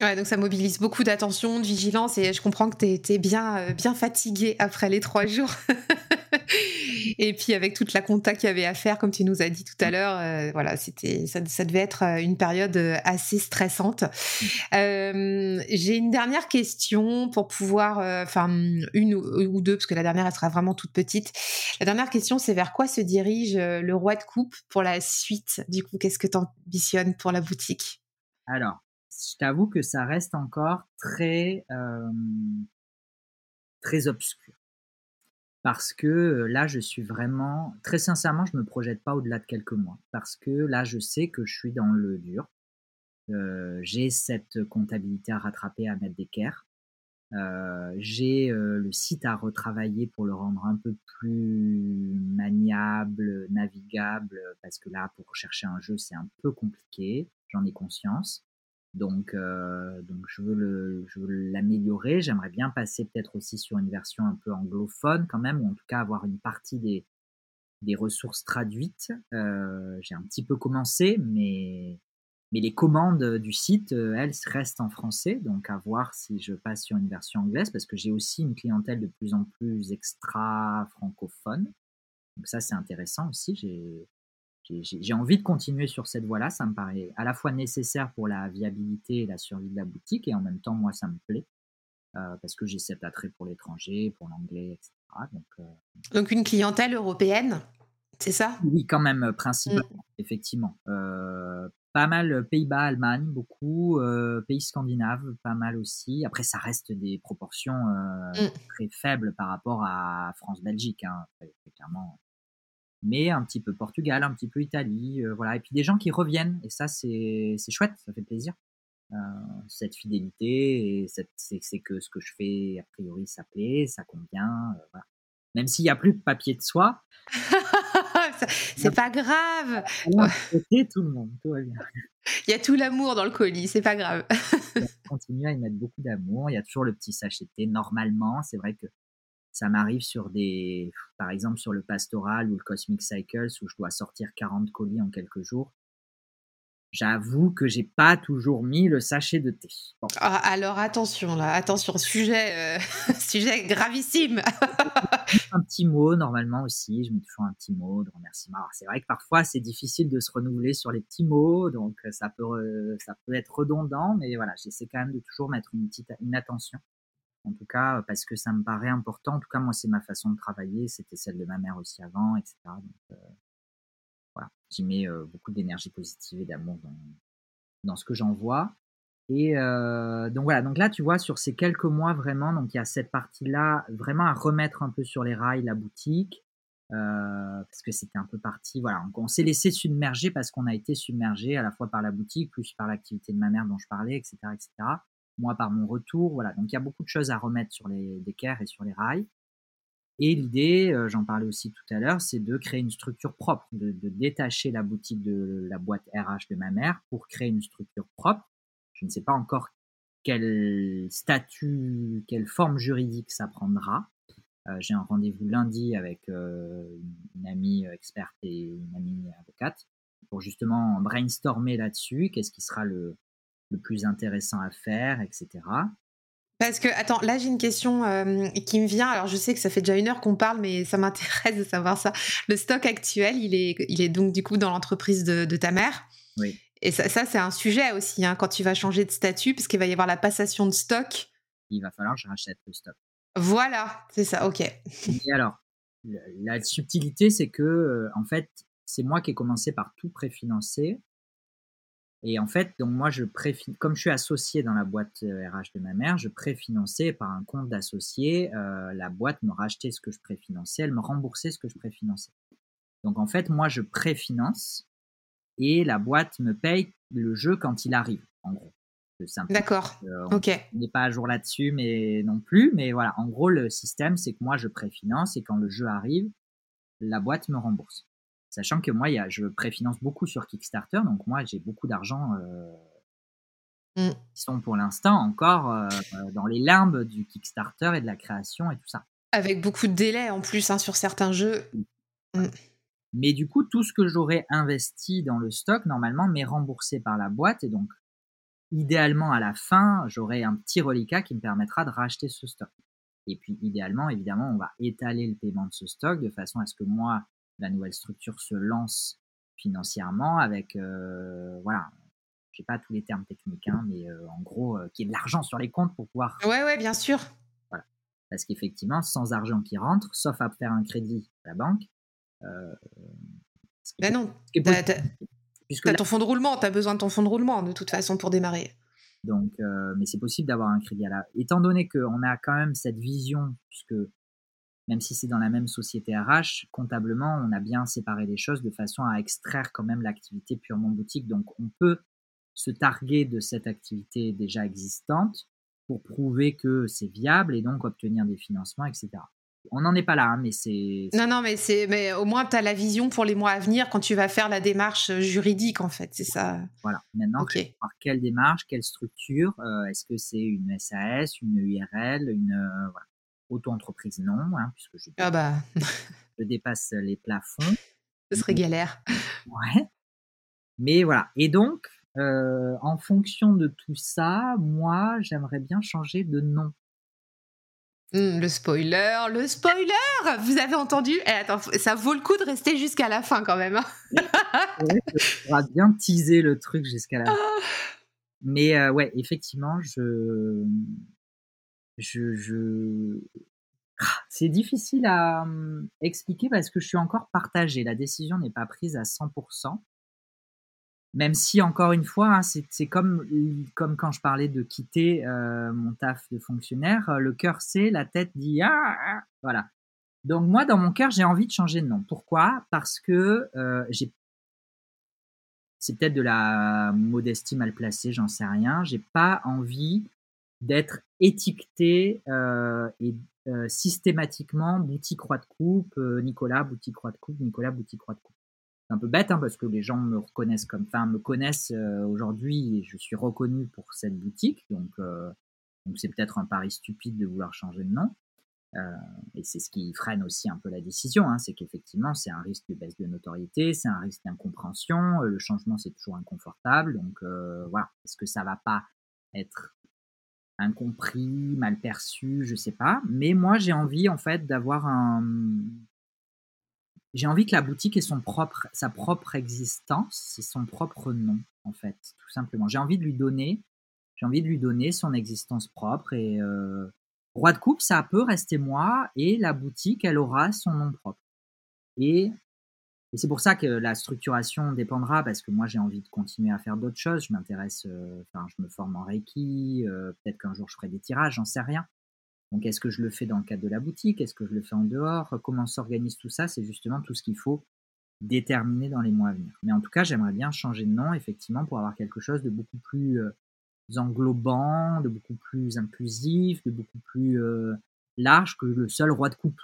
Donc ça mobilise beaucoup d'attention, de vigilance, et je comprends que tu es, bien, euh, bien fatigué après les trois jours. et puis avec toute la compta qu'il y avait à faire, comme tu nous as dit tout à l'heure, euh, voilà, c'était ça, ça, devait être euh, une période assez stressante. J'ai une dernière question pour pouvoir, enfin une ou, deux, parce que la dernière elle sera vraiment toute petite. La dernière question, c'est vers quoi se dirige le roi de coupe pour la suite? Du coup, qu'est-ce que tu ambitionnes pour la boutique? Alors, je t'avoue que ça reste encore très, très obscur. Parce que là, je suis vraiment, très sincèrement, je ne me projette pas au-delà de quelques mois. Parce que là, je sais que je suis dans le dur. J'ai cette comptabilité à rattraper, à mettre d'équerre. Euh, j'ai le site à retravailler pour le rendre un peu plus maniable, navigable, parce que là, pour chercher un jeu, c'est un peu compliqué, j'en ai conscience. Donc, euh, donc je veux l'améliorer. J'aimerais bien passer peut-être aussi sur une version un peu anglophone quand même, ou en tout cas avoir une partie des, des ressources traduites. Euh, j'ai un petit peu commencé, mais, mais les commandes du site, euh, elles, restent en français. Donc à voir si je passe sur une version anglaise, parce que j'ai aussi une clientèle de plus en plus extra francophone. Donc ça, c'est intéressant aussi. J'ai j'ai envie de continuer sur cette voie-là. Ça me paraît à la fois nécessaire pour la viabilité et la survie de la boutique, et en même temps, moi, ça me plaît. Euh, parce que j'ai cet attrait pour l'étranger, pour l'anglais, etc. Donc, euh, Donc, une clientèle européenne, c'est ça? Oui, quand même, principalement, mm. effectivement. Euh, pas mal Pays-Bas, Allemagne, beaucoup, pays scandinaves, pas mal aussi. Après, ça reste des proportions mm. très faibles par rapport à France-Belgique. Hein. Clairement, mais un petit peu Portugal, un petit peu Italie, euh, voilà. Et puis des gens qui reviennent, et ça c'est chouette, ça fait plaisir. Euh, cette fidélité, et c'est que ce que je fais, a priori, ça plaît, ça convient. Euh, voilà. Même s'il n'y a plus de papier de soie. c'est pas grave. tout le monde, tout va bien. Il y a tout l'amour dans le colis, c'est pas grave. continue à y mettre beaucoup d'amour. Il y a toujours le petit sachet de thé. Normalement, c'est vrai que ça m'arrive sur des, par exemple sur le pastoral ou le Cosmic Cycles où je dois sortir 40 colis en quelques jours. J'avoue que j'ai pas toujours mis le sachet de thé. Ah, alors attention là, attention, sujet, euh, sujet gravissime. un petit mot normalement aussi, je mets toujours un petit mot de remerciement. C'est vrai que parfois c'est difficile de se renouveler sur les petits mots, donc ça peut, ça peut être redondant, mais voilà, j'essaie quand même de toujours mettre une petite une attention en tout cas, parce que ça me paraît important. En tout cas, moi, c'est ma façon de travailler. C'était celle de ma mère aussi avant, etc. Donc, euh, voilà, j'y mets euh, beaucoup d'énergie positive et d'amour dans ce que j'en vois. Et euh, donc voilà, donc là tu vois sur ces quelques mois vraiment, donc il y a cette partie-là vraiment à remettre un peu sur les rails la boutique, euh, parce que c'était un peu parti, voilà, on, s'est laissé submerger parce qu'on a été submergé à la fois par la boutique, plus par l'activité de ma mère dont je parlais, etc., etc. Moi par mon retour, voilà, donc il y a beaucoup de choses à remettre sur les décaires et sur les rails. Et l'idée, euh, j'en parlais aussi tout à l'heure, c'est de créer une structure propre, de, détacher la boutique de la boîte RH de ma mère pour créer une structure propre. Je ne sais pas encore quel statut, quelle forme juridique ça prendra. Euh, J'ai un rendez-vous lundi avec euh, une amie experte et une amie avocate pour justement brainstormer là-dessus, qu'est-ce qui sera le, le plus intéressant à faire, etc. Parce que, attends, là j'ai une question euh, qui me vient. Alors je sais que ça fait déjà une heure qu'on parle, mais ça m'intéresse de savoir ça. Le stock actuel, il est, il est donc du coup dans l'entreprise de, ta mère? Oui. Et ça, ça c'est un sujet aussi, hein, quand tu vas changer de statut, parce qu'il va y avoir la passation de stock. Il va falloir que je rachète le stock. Voilà, c'est ça, ok. Et alors, la subtilité, c'est que, euh, en fait, c'est moi qui ai commencé par tout préfinancer. Et en fait, donc moi, je comme je suis associé dans la boîte RH euh, de ma mère, je préfinançais par un compte d'associé. Euh, la boîte me rachetait ce que je préfinançais, elle me remboursait ce que je préfinançais. Donc en fait, moi, je préfinance et la boîte me paye le jeu quand il arrive, en gros. D'accord. Euh, ok. On n'est pas à jour là-dessus, mais non plus. Mais voilà, en gros, le système, c'est que moi, je préfinance et quand le jeu arrive, la boîte me rembourse. Sachant que moi, y a, je préfinance beaucoup sur Kickstarter, donc moi, j'ai beaucoup d'argent euh, mmh. qui sont pour l'instant encore euh, dans les limbes du Kickstarter et de la création et tout ça. Avec beaucoup de délais en plus hein, sur certains jeux. Mmh. Mais du coup, tout ce que j'aurais investi dans le stock, normalement, m'est remboursé par la boîte. Et donc, idéalement, à la fin, j'aurai un petit reliquat qui me permettra de racheter ce stock. Et puis, idéalement, évidemment, on va étaler le paiement de ce stock de façon à ce que moi, la nouvelle structure se lance financièrement avec, euh, voilà, je sais pas tous les termes techniques, hein, mais euh, en gros, euh, qu'il y ait de l'argent sur les comptes pour pouvoir. Ouais, ouais, bien sûr. Voilà. Parce qu'effectivement, sans argent qui rentre, sauf à faire un crédit à la banque. ben non. Puisque as ton fonds de roulement, tu as besoin de ton fonds de roulement de toute façon pour démarrer. Donc, mais c'est possible d'avoir un crédit à la. Étant donné qu'on a quand même cette vision, puisque même si c'est dans la même société RH, comptablement, on a bien séparé les choses de façon à extraire quand même l'activité purement boutique. Donc, on peut se targuer de cette activité déjà existante pour prouver que c'est viable et donc obtenir des financements, etc. On n'en est pas là, hein, mais c'est. Non, non, mais, c'est, mais au moins, tu as la vision pour les mois à venir quand tu vas faire la démarche juridique, en fait, c'est ça. Voilà. Maintenant, par quelle démarche, quelle structure euh, Est-ce que c'est une SAS, une URL, une. Euh, voilà Auto-entreprise, non, hein, puisque je, ah bah. je dépasse les plafonds. Ce serait galère. Ouais. Mais voilà. Et donc, euh, en fonction de tout ça, moi, j'aimerais bien changer de nom. Mmh, le spoiler, le spoiler Vous avez entendu? Eh, attends, Ça vaut le coup de rester jusqu'à la fin quand même. On va bien teaser le truc jusqu'à la fin. Ah. Mais euh, ouais, effectivement, je, je, ah, c'est difficile à hum, expliquer parce que je suis encore partagé. La décision n'est pas prise à 100%. Même si, encore une fois, hein, c'est comme, comme quand je parlais de quitter euh, mon taf de fonctionnaire, euh, le cœur sait, la tête dit ah, voilà. Donc moi, dans mon cœur, j'ai envie de changer de nom. Pourquoi? Parce que euh, j'ai c'est peut-être de la modestie mal placée, j'en sais rien. J'ai pas envie d'être étiqueté euh, et euh, systématiquement boutique croix de coupe, euh, Nicolas boutique croix de coupe, Nicolas boutique croix de coupe. C'est un peu bête hein, parce que les gens me reconnaissent comme, enfin me connaissent aujourd'hui et je suis reconnu pour cette boutique, donc donc c'est peut-être un pari stupide de vouloir changer de nom. et c'est ce qui freine aussi un peu la décision, hein, c'est qu'effectivement c'est un risque de baisse de notoriété, c'est un risque d'incompréhension, le changement c'est toujours inconfortable, donc voilà, est-ce que ça va pas être incompris, mal perçu, je sais pas. Mais moi, j'ai envie en fait d'avoir un. J'ai envie que la boutique ait son propre, sa propre existence, c'est son propre nom en fait, tout simplement. J'ai envie de lui donner, j'ai envie de lui donner son existence propre et euh, roi de coupe, ça peut rester moi et la boutique, elle aura son nom propre. Et Et c'est pour ça que la structuration dépendra, parce que moi j'ai envie de continuer à faire d'autres choses. Je m'intéresse, euh, enfin, je me forme en Reiki, euh, peut-être qu'un jour je ferai des tirages, j'en sais rien. Donc est-ce que je le fais dans le cadre de la boutique? Est-ce que je le fais en dehors? Comment s'organise tout ça? C'est justement tout ce qu'il faut déterminer dans les mois à venir. Mais en tout cas, j'aimerais bien changer de nom, effectivement, pour avoir quelque chose de beaucoup plus euh, englobant, de beaucoup plus inclusif, de beaucoup plus large que le seul roi de coupe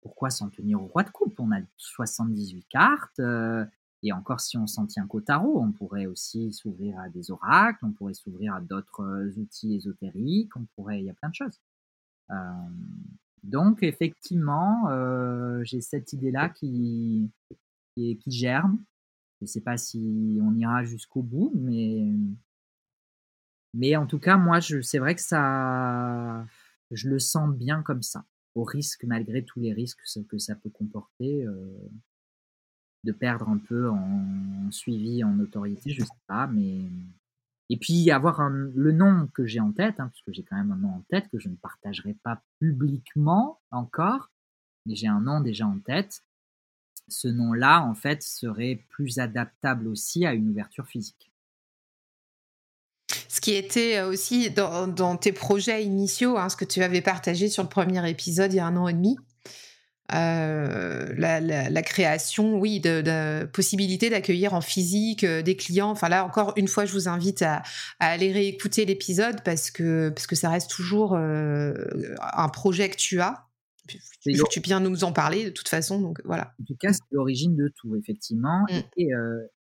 pourquoi s'en tenir au roi de coupe? On a 78 cartes. Euh, et encore, si on s'en tient qu'au tarot, on pourrait aussi s'ouvrir à des oracles, on pourrait s'ouvrir à d'autres euh, outils ésotériques, on pourrait, il y a plein de choses. Euh, donc, effectivement, j'ai cette idée-là qui, germe. Je ne sais pas si on ira jusqu'au bout, mais, mais en tout cas, moi, c'est vrai que ça, je le sens bien comme ça au risque, malgré tous les risques que ça peut comporter, euh, de perdre un peu en, suivi, en notoriété, je sais pas, mais et puis avoir un, le nom que j'ai en tête, hein, parce que j'ai quand même un nom en tête que je ne partagerai pas publiquement encore, mais j'ai un nom déjà en tête. Ce nom-là, en fait, serait plus adaptable aussi à une ouverture physique ce qui était euh, aussi dans, tes projets initiaux, hein, ce que tu avais partagé sur le premier épisode il y a un an et demi. Euh, la, création, oui, de, possibilité d'accueillir en physique euh, des clients. Enfin là, encore une fois, je vous invite à, aller réécouter l'épisode parce que, parce que ça reste toujours un projet que tu as. Tu, tu viens nous en parler de toute façon, donc voilà. En tout cas, c'est l'origine de tout, effectivement. Mm. Et,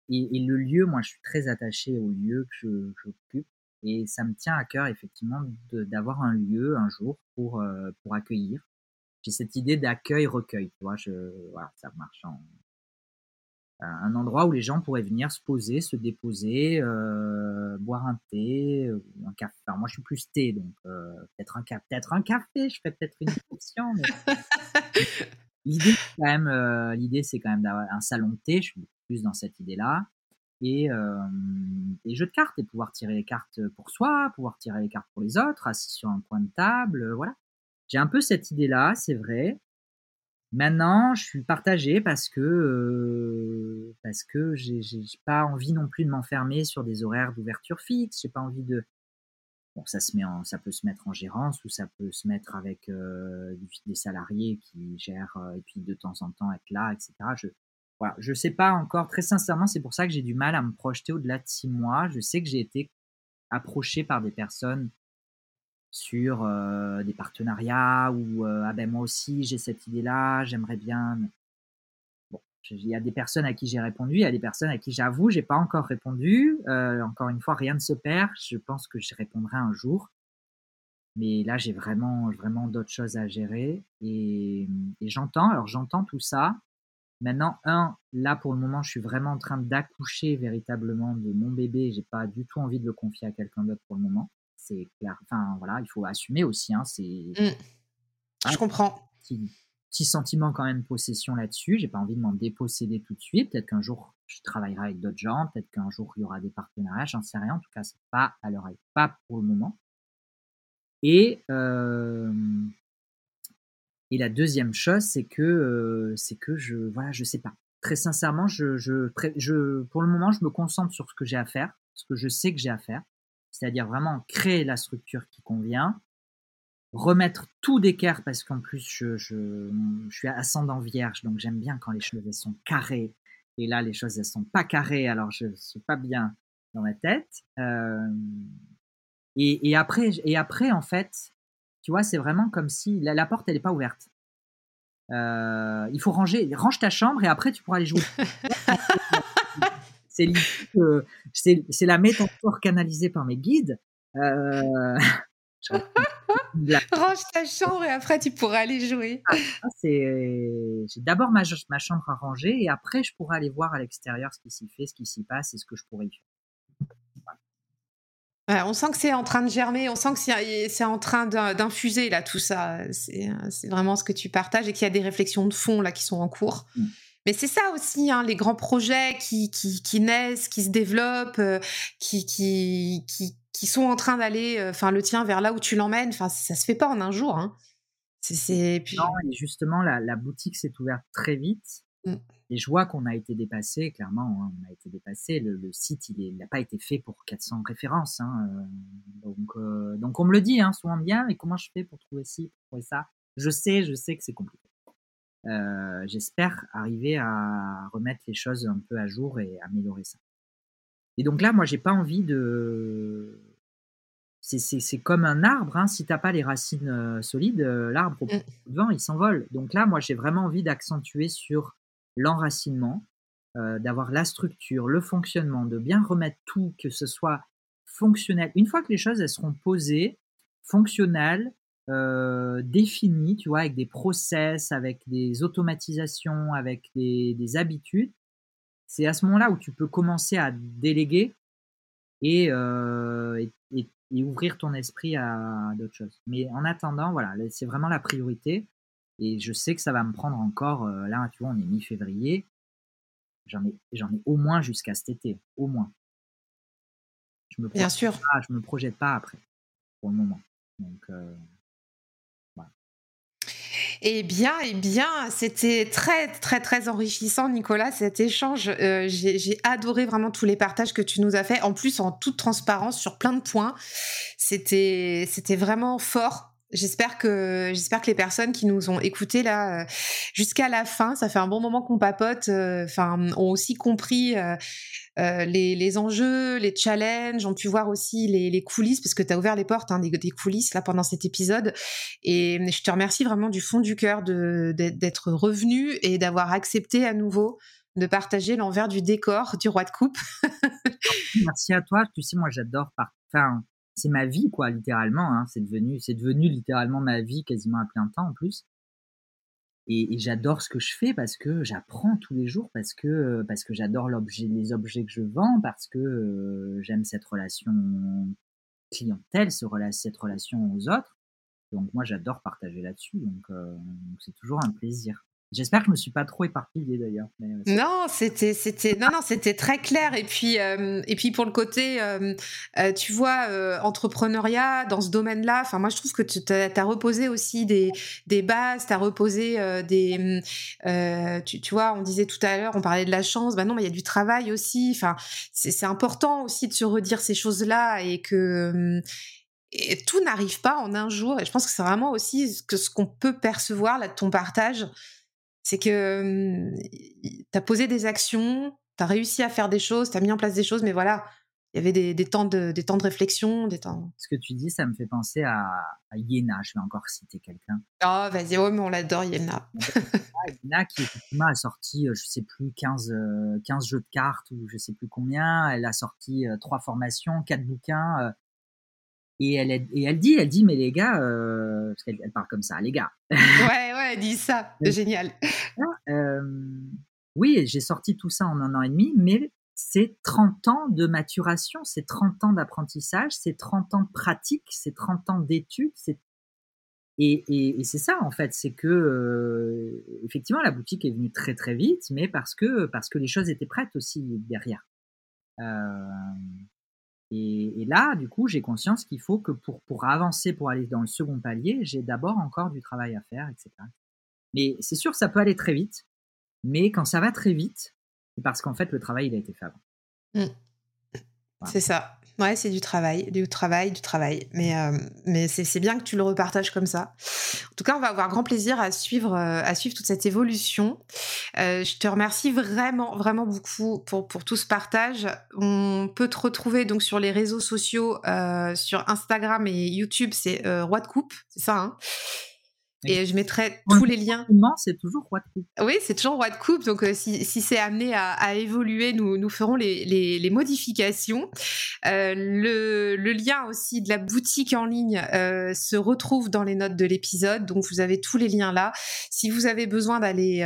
et, le lieu, moi, je suis très attaché au lieu que j'occupe. Et ça me tient à cœur, effectivement, d'avoir un lieu un jour pour, euh, pour accueillir. J'ai cette idée d'accueil-recueil, tu vois, je, voilà, ça marche en, un endroit où les gens pourraient venir se poser, se déposer, euh, boire un thé, euh, un café. Enfin, moi, je suis plus thé, donc euh, peut-être un, peut un café, je fais peut-être une exception. l'idée, quand même, l'idée, c'est quand même d'avoir un salon de thé. Je suis plus dans cette idée-là et des jeux de cartes et pouvoir tirer les cartes pour soi, pouvoir tirer les cartes pour les autres, assis sur un coin de table, voilà. J'ai un peu cette idée-là, c'est vrai. Maintenant, je suis partagé parce que parce que j'ai pas envie non plus de m'enfermer sur des horaires d'ouverture fixe. J'ai pas envie de bon, ça se met ça peut se mettre en gérance ou ça peut se mettre avec des salariés qui gèrent et puis de temps en temps être là, etc. Je je sais pas encore, très sincèrement, c'est pour ça que j'ai du mal à me projeter au-delà de six mois. Je sais que j'ai été approché par des personnes sur euh, des partenariats ou euh, ah ben moi aussi j'ai cette idée-là, j'aimerais bien. Bon, il y a des personnes à qui j'ai répondu, il y a des personnes à qui j'avoue j'ai pas encore répondu. Euh, encore une fois, rien ne se perd. Je pense que je répondrai un jour. Mais là, j'ai vraiment, vraiment d'autres choses à gérer et, et j'entends. Alors j'entends tout ça. Maintenant, un, là pour le moment, je suis vraiment en train d'accoucher véritablement de mon bébé. J'ai pas du tout envie de le confier à quelqu'un d'autre pour le moment. C'est clair. Enfin voilà, il faut assumer aussi. Hein, c'est. Mmh. je comprends. Petit, petit, sentiment quand même de possession là-dessus. J'ai pas envie de m'en déposséder tout de suite. Peut-être qu'un jour je travaillerai avec d'autres gens. Peut-être qu'un jour il y aura des partenariats. J'en sais rien. En tout cas, c'est pas à l'heure pas pour le moment. Et euh, et la deuxième chose, c'est que, euh, c'est que je, voilà, je sais pas. Très sincèrement, je, je, je, pour le moment, je me concentre sur ce que j'ai à faire, ce que je sais que j'ai à faire, c'est-à-dire vraiment créer la structure qui convient, remettre tout d'équerre parce qu'en plus, je, je, je suis ascendant vierge, donc j'aime bien quand les choses sont carrées. Et là, les choses elles sont pas carrées, alors je suis pas bien dans ma tête. Euh, et après, et après, en fait, tu vois, c'est vraiment comme si la, porte, elle n'est pas ouverte. Euh, il faut ranger, range ta chambre et après tu pourras aller jouer. c'est c'est la métaphore canalisée par mes guides. Euh, range ta chambre et après tu pourras aller jouer. Ah, c'est j'ai d'abord ma, ma chambre à ranger et après je pourrai aller voir à l'extérieur ce qui s'y fait, ce qui s'y passe et ce que je pourrais y faire on sent que c'est en train de germer, on sent que c'est en train d'infuser là tout ça. C'est vraiment ce que tu partages et qu'il y a des réflexions de fond là qui sont en cours. Mm. Mais c'est ça aussi, hein, les grands projets qui, qui, naissent, qui se développent, euh, qui, qui, qui, sont en train d'aller, euh, enfin le tien vers là où tu l'emmènes. Enfin, ça se fait pas en un jour. Hein. C'est puis... Non, et justement, la, boutique s'est ouverte très vite. Mm. Et je vois qu'on a été dépassé, clairement, hein, on a été dépassé. Le, site, il n'a pas été fait pour 400 références. Hein, donc, donc, on me le dit hein, souvent bien, mais comment je fais pour trouver ci, pour trouver ça? Je sais, je sais que c'est compliqué. J'espère arriver à remettre les choses un peu à jour et améliorer ça. Et donc là, moi, j'ai pas envie de. C'est comme un arbre, si t'as pas les racines euh, solides, euh, l'arbre au mmh. vent, il s'envole. Donc là, moi, j'ai vraiment envie d'accentuer sur l'enracinement, euh, d'avoir la structure, le fonctionnement, de bien remettre tout, que ce soit fonctionnel. Une fois que les choses elles seront posées, fonctionnelles, définies, tu vois, avec des process, avec des automatisations, avec des habitudes, c'est à ce moment-là où tu peux commencer à déléguer et, euh, et, ouvrir ton esprit à d'autres choses. Mais en attendant, voilà, c'est vraiment la priorité. Et je sais que ça va me prendre encore, euh, là, tu vois, on est mi-février, j'en ai, j'en ai au moins jusqu'à cet été, au moins. Je me Bien sûr. je me projette pas après, pour le moment. Donc, euh, eh bien, eh bien, c'était très, très, très enrichissant, Nicolas, cet échange. Euh, j'ai adoré vraiment tous les partages que tu nous as fait. En plus, en toute transparence sur plein de points. C'était, c'était vraiment fort. J'espère que j'espère que les personnes qui nous ont écoutés là euh, jusqu'à la fin, ça fait un bon moment qu'on papote, euh, enfin ont aussi compris euh, les, enjeux, les challenges, ont pu voir aussi les, coulisses, parce que tu as ouvert les portes hein, des, coulisses là pendant cet épisode. Et je te remercie vraiment du fond du cœur d'être revenu et d'avoir accepté à nouveau de partager l'envers du décor du roi de coupe. Merci à toi. Tu sais, moi, j'adore. Enfin, c'est ma vie, quoi, littéralement. Hein. C'est devenu, littéralement ma vie, quasiment à plein temps en plus. Et, j'adore ce que je fais parce que j'apprends tous les jours, parce que, parce que j'adore les objets que je vends, parce que j'aime cette relation clientèle, ce, cette relation aux autres. Donc moi, j'adore partager là-dessus. Donc c'est toujours un plaisir. J'espère que je me suis pas trop éparpillée d'ailleurs. Euh, non, c'était c'était non non c'était très clair et puis euh, et puis pour le côté euh, tu vois entrepreneuriat dans ce domaine-là. Enfin moi je trouve que tu as, reposé aussi des bases, tu as reposé des tu, vois on disait tout à l'heure on parlait de la chance. Ben non mais il y a du travail aussi. Enfin c'est important aussi de se redire ces choses-là et que tout n'arrive pas en un jour. Et je pense que c'est vraiment aussi ce qu'on peut percevoir là de ton partage c'est que tu as posé des actions, tu as réussi à faire des choses, tu as mis en place des choses, mais voilà, il y avait des, temps de, des temps de réflexion, des temps. Ce que tu dis, ça me fait penser à, à Yéna. Je vais encore citer quelqu'un. Oh, vas-y, oh, mais on l'adore, Yéna. Yéna qui effectivement a sorti, je sais plus, 15, 15 jeux de cartes ou je sais plus combien. Elle a sorti trois formations, quatre bouquins. Et elle, et elle dit, elle dit, mais les gars, euh, parce qu'elle parle comme ça, les gars. ouais, ouais, elle dit ça, c'est génial. Euh, oui, j'ai sorti tout ça en un an et demi, mais c'est 30 ans de maturation, c'est 30 ans d'apprentissage, c'est 30 ans de pratique, c'est 30 ans d'études, c'est et, et, c'est ça en fait, c'est que euh, effectivement la boutique est venue très très vite, mais parce que parce que les choses étaient prêtes aussi derrière. Euh, et, là, du coup, j'ai conscience qu'il faut que pour, pour avancer, pour aller dans le second palier, j'ai d'abord encore du travail à faire, etc. Mais c'est sûr, ça peut aller très vite. Mais quand ça va très vite, c'est parce qu'en fait, le travail, il a été fait avant. Mmh. C'est ça. Ouais, c'est du travail, du travail, du travail. Mais, euh, mais c'est bien que tu le repartages comme ça. En tout cas, on va avoir grand plaisir à suivre, euh, à suivre toute cette évolution. Euh, je te remercie vraiment, vraiment beaucoup pour, pour tout ce partage. On peut te retrouver donc sur les réseaux sociaux, sur Instagram et YouTube, c'est Roi de Coupe, c'est ça, hein? Et je mettrai tous les liens. C'est toujours roi de coupe. Oui, c'est toujours roi de coupe. Donc, euh, si, si c'est amené à, à, évoluer, nous, nous ferons les, les, les modifications. Euh, le, le, lien aussi de la boutique en ligne euh, se retrouve dans les notes de l'épisode. Donc, vous avez tous les liens là. Si vous avez besoin d'aller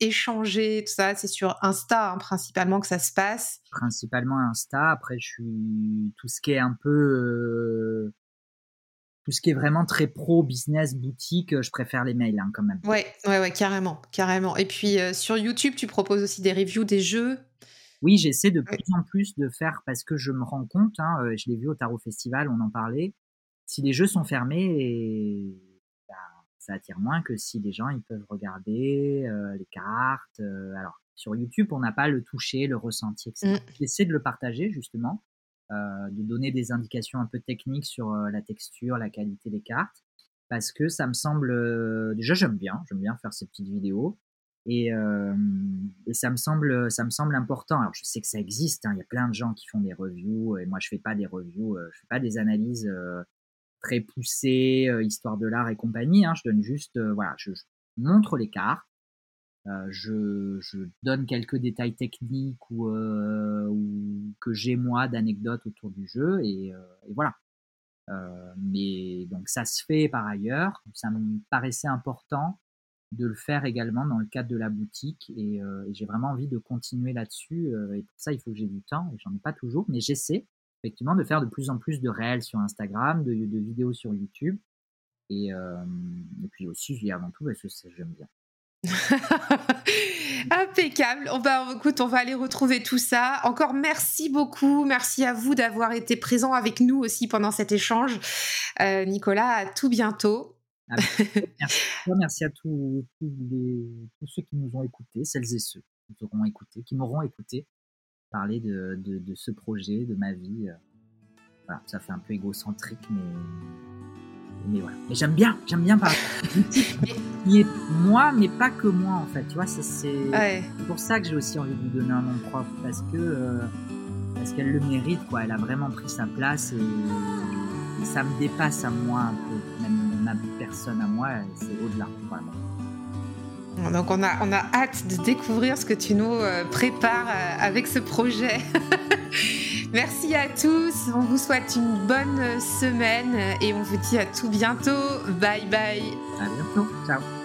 échanger, tout ça, c'est sur Insta hein, principalement que ça se passe. Principalement Insta. Après, je suis tout ce qui est un peu tout ce qui est vraiment très pro, business, boutique, euh, je préfère les mails hein, quand même. Ouais, ouais, ouais, carrément, carrément. Et puis euh, sur YouTube, tu proposes aussi des reviews des jeux? Oui, j'essaie de plus en plus de faire parce que je me rends compte, hein, euh, je l'ai vu au Tarot Festival, on en parlait. Si les jeux sont fermés, et, bah, ça attire moins que si les gens ils peuvent regarder les cartes. alors sur YouTube, on n'a pas le toucher, le ressenti, etc. Mm. J'essaie de le partager justement, de donner des indications un peu techniques sur la texture, la qualité des cartes, parce que ça me semble déjà j'aime bien, j'aime bien faire ces petites vidéos. Et, et, ça me semble ça me semble important alors je sais que ça existe hein, il y a plein de gens qui font des reviews et moi je fais pas des reviews je fais pas des analyses très poussé, euh, histoire de l'art et compagnie. Hein. Je donne juste, euh, voilà, je, montre les cartes. Euh, je, donne quelques détails techniques ou, ou que j'ai moi d'anecdotes autour du jeu et, et voilà. mais donc ça se fait par ailleurs. Ça me paraissait important de le faire également dans le cadre de la boutique et, j'ai vraiment envie de continuer là-dessus. et pour ça, il faut que j'ai du temps et j'en ai pas toujours, mais j'essaie effectivement de faire de plus en plus de réels sur Instagram, de, vidéos sur YouTube. Et, euh, et puis aussi, je dis avant tout parce que j'aime bien. Impeccable. On va, écoute, on va aller retrouver tout ça. Encore merci beaucoup. Merci à vous d'avoir été présent avec nous aussi pendant cet échange. Euh, Nicolas, à tout bientôt. Ah, merci, merci à tous, tous, ceux qui nous ont écoutés, celles et ceux qui nous auront écouté, qui m'auront écouté parler de, de, ce projet, de ma vie. Voilà, ça fait un peu égocentrique, mais, mais voilà. Mais j'aime bien, j'aime bien parler est moi, mais pas que moi en fait. Tu vois, c'est pour ça que j'ai aussi envie de lui donner un nom propre parce que euh, parce qu'elle le mérite, quoi. Elle a vraiment pris sa place et, ça me dépasse à moi un peu, même ma personne à moi, c'est au-delà. Donc on a, hâte de découvrir ce que tu nous euh, prépares euh, avec ce projet. Merci à tous, on vous souhaite une bonne semaine et on vous dit à tout bientôt. Bye bye. À bientôt, ciao.